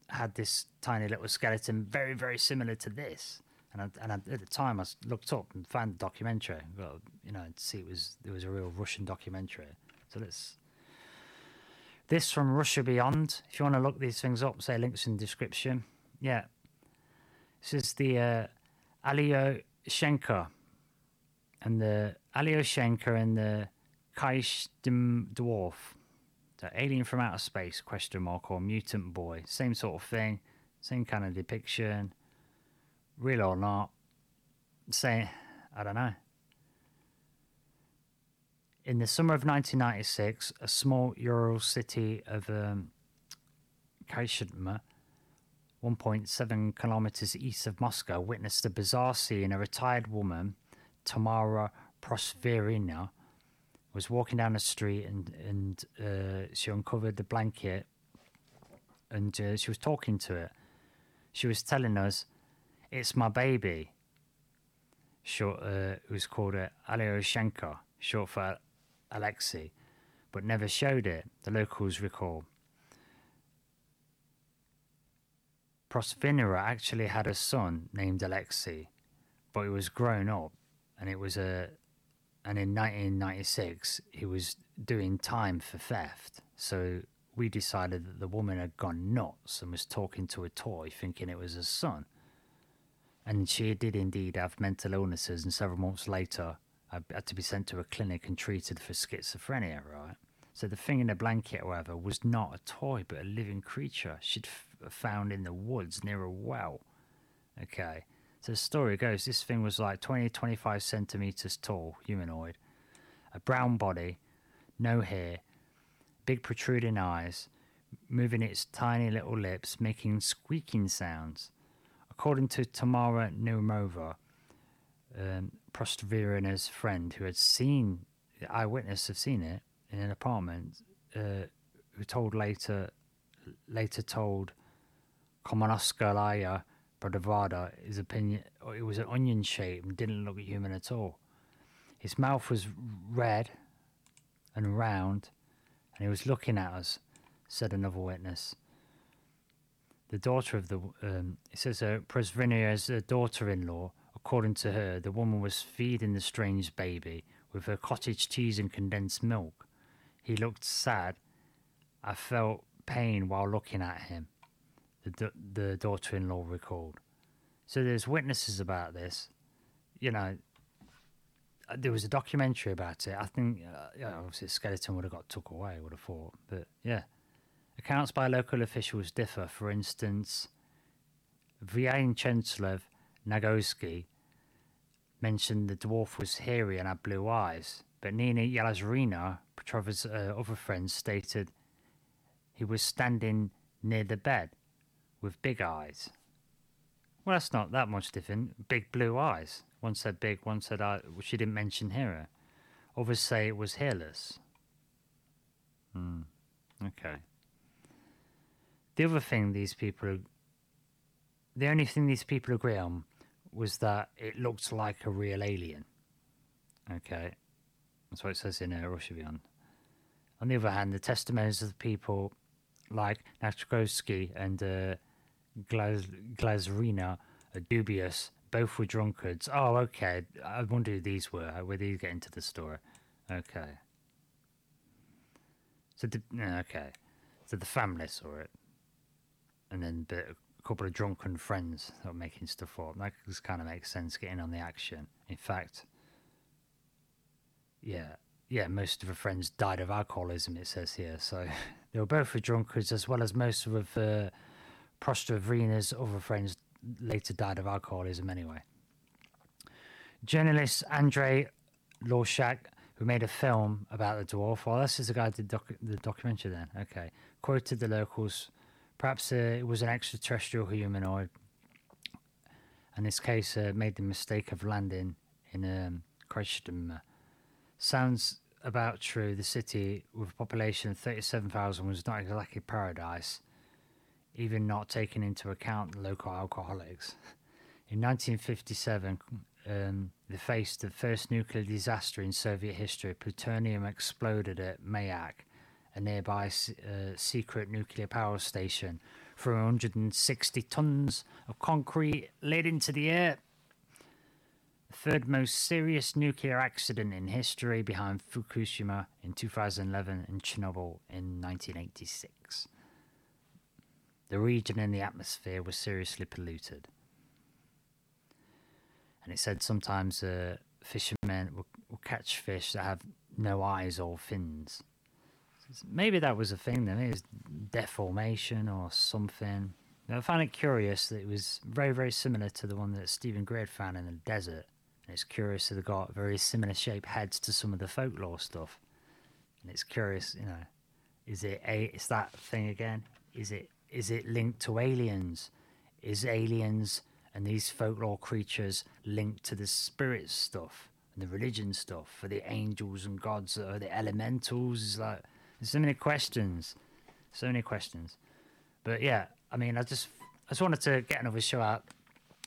had this tiny little skeleton very very similar to this. And, I, and I, at the time, I looked up and found the documentary. Well, you know, to see it was there was a real Russian documentary. So let's this from Russia Beyond. If you want to look these things up, say links in the description. Yeah. This is the uh, Alyoshenko and the Alyoshenko and the Kaish Dwarf. So alien from outer space, question mark, or mutant boy. Same sort of thing. Same kind of depiction. Real or not. Say, I don't know. In the summer of 1996, a small Ural city of um, Kashima, 1.7 kilometers east of Moscow, witnessed a bizarre scene. A retired woman, Tamara Prosvirina, was walking down the street and, and uh, she uncovered the blanket and uh, she was talking to it. She was telling us, It's my baby. short, uh, who was called uh, Alyoshenko, short for Alexei, but never showed it, the locals recall. Prosvirina actually had a son named Alexei, but he was grown up, and it was a, and in 1996 he was doing time for theft. So we decided that the woman had gone nuts and was talking to a toy, thinking it was her son. And she did indeed have mental illnesses, and several months later, Uh, had to be sent to a clinic and treated for schizophrenia, right? So the thing in the blanket, however, was not a toy, but a living creature she'd f- uh, found in the woods near a well. Okay. So the story goes this thing was like 20, 25 centimeters tall, humanoid, a brown body, no hair, big protruding eyes, moving its tiny little lips, making squeaking sounds. According to Tamara Neumova, um, Prostavira's friend who had seen, the eyewitness have seen it in an apartment, uh, who told later, later told Komanoskaya Bradavada his opinion, it was an onion shape and didn't look human at all. His mouth was red and round, and he was looking at us, said another witness. The daughter of the, um, it says, uh, uh, daughter in law, according to her, the woman was feeding the strange baby with her cottage cheese and condensed milk. He looked sad. I felt pain while looking at him, the, the daughter in law recalled. So there's witnesses about this. You know, there was a documentary about it. I think, uh, obviously, skeleton would have got took away. Would have thought, but yeah, accounts by local officials differ. For instance, Vyacheslav Nagoski mentioned the dwarf was hairy and had blue eyes, but Nina Yelazrina, Petrova's uh, other friend, stated he was standing near the bed with big eyes. Well, that's not that much different. Big blue eyes. One said big, one said. Well, she didn't mention hair. Others say it was hairless. Hmm. Okay. The other thing these people, the only thing these people agree on was that it looked like a real alien. Okay. That's what it says in Russia Beyond. On the other hand, the testimonies of the people like Natrowski and uh, Glaz- Glazrina are dubious both were drunkards. Oh, okay. I wonder who these were. Where you get into the story? Okay. So, the, okay. So the family saw it. And then the, couple of drunken friends that were making stuff up. That just kind of makes sense getting on the action. In fact, yeah, yeah, most of her friends died of alcoholism, it says here. So they were both drunkards, as well as most of uh, Prostavrina's other friends later died of alcoholism anyway. Journalist Andrei Loshak, who made a film about the dwarf, well, this is the guy who did doc- the documentary then, okay, quoted the locals. Perhaps uh, it was an extraterrestrial humanoid. In this case, uh, made the mistake of landing in um. Sounds about true. The city, with a population of 37,000, was not exactly paradise even not taking into account local alcoholics. In 1957, um, they faced the first nuclear disaster in Soviet history. Plutonium exploded at Mayak, a nearby uh, secret nuclear power station, through 160 tons of concrete laid into the air. The third most serious nuclear accident in history behind Fukushima in 2011 and Chernobyl in 1986 the region and the atmosphere were seriously polluted. And it said sometimes uh, fishermen will, will, catch fish that have no eyes or fins. Maybe that was a thing then, it was deformation or something. I found it curious that it was very, very similar to the one that Stephen Gray found in the desert. And it's curious that they got very similar shaped heads to some of the folklore stuff. And it's curious, you know, is it a? Is that thing again? Is it is it linked to aliens? Is aliens and these folklore creatures linked to the spirit stuff and the religion stuff for the angels and gods or the elementals? It's like so many questions, so many questions. But yeah, I mean, I just I just wanted to get another show out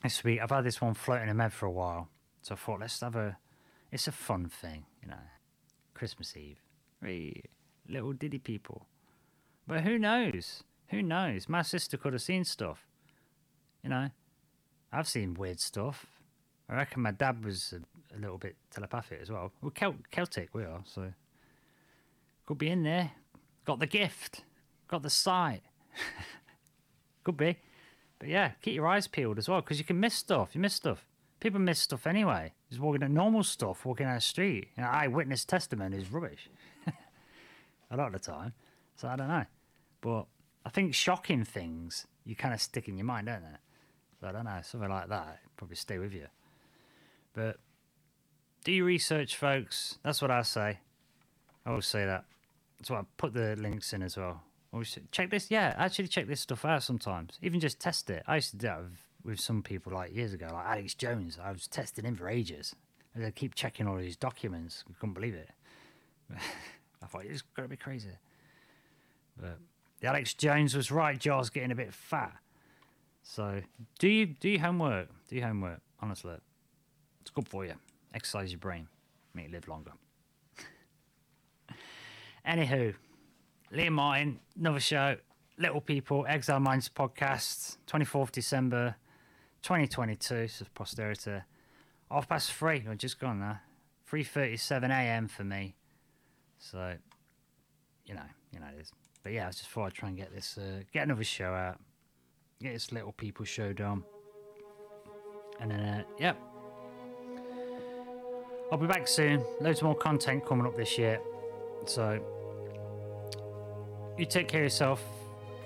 this week. I've had this one floating in my head for a while, So I thought, let's have a. It's a fun thing, you know. Christmas Eve, hey, little diddy people. But who knows? Who knows? My sister could have seen stuff. You know, I've seen weird stuff. I reckon my dad was a, a little bit telepathic as well. We're Celt- Celtic, we are, so could be in there. Got the gift, got the sight. could be, but yeah, keep your eyes peeled as well because you can miss stuff. You miss stuff. People miss stuff anyway. Just walking at normal stuff, walking down the street. You know, eyewitness testimony is rubbish a lot of the time. So I don't know, but I think shocking things you kind of stick in your mind, don't they? So I don't know, something like that probably stay with you. But do your research, folks. That's what I say. I always say that. Why I put the links in as well. Oh, Always check this. Yeah, actually check this stuff out sometimes. Even just test it. I used to do that with, some people like years ago, like Alex Jones. I was testing him for ages. And I keep checking all these documents. I couldn't believe it. I thought it's got to be crazy. But Alex Jones was right. Jaw's getting a bit fat. So do you do your homework? Do your homework. Honestly, it's good for you. Exercise your brain, make you live longer. Anywho, Liam Martin, another show. Little People, Exile Minds podcast, 24th December 2022. So posterity. Half past three. I've just gone now. 3.37 a.m. for me. So, you know, you know it is. But yeah, I just thought I'd try and get this, uh, get another show out. Get this Little People show done. And then, uh, yep. I'll be back soon. Loads more content coming up this year. So, you take care of yourself.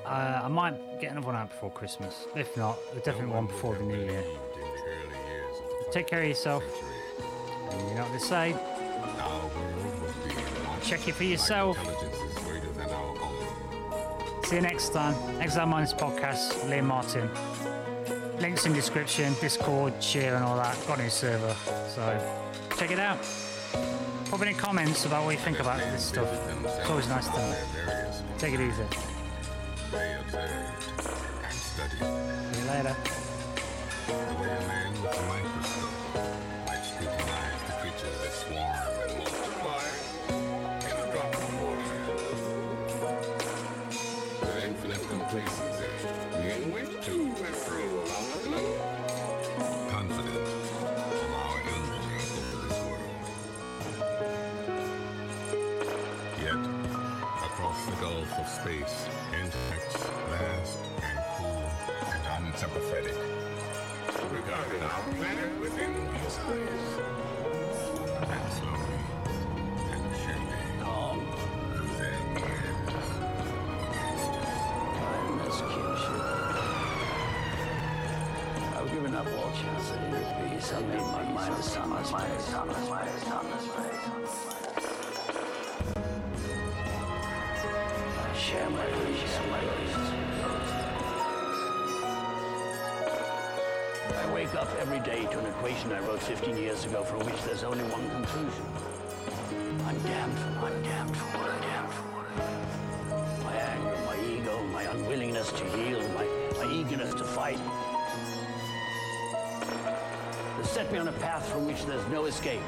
Uh, I might get another one out before Christmas. If not, definitely one before the new year. Take care of yourself. And you know what they say. Check it for yourself. See you next time. Exile Minds Podcast, Liam Martin. Links in description, Discord, share and all that. Got a new server. So check it out. Put any comments about what you think about this stuff. It's always nice to. Take it easy. See you later. Share my dreams. my dreams. I wake up every day to an equation I wrote 15 years ago for which there's only one conclusion. I'm damned for I'm damned for what damned for My anger, my ego, my unwillingness to yield, my, my eagerness to fight. They set me on a path from which there's no escape.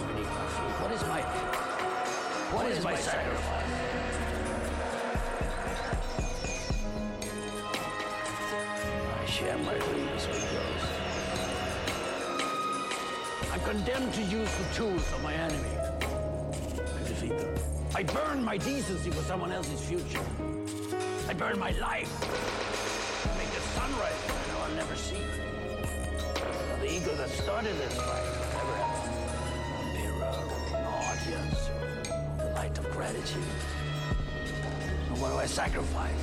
Longer any ground beneath my feet. What is my what is my sacrifice? I share my dreams with those. I'm condemned to use the tools of my enemy. I defeat them. I burn my decency for someone else's future. I burn my life. Make the sunrise I know I'll never see. The ego that started this fight gratitude. So what do I sacrifice?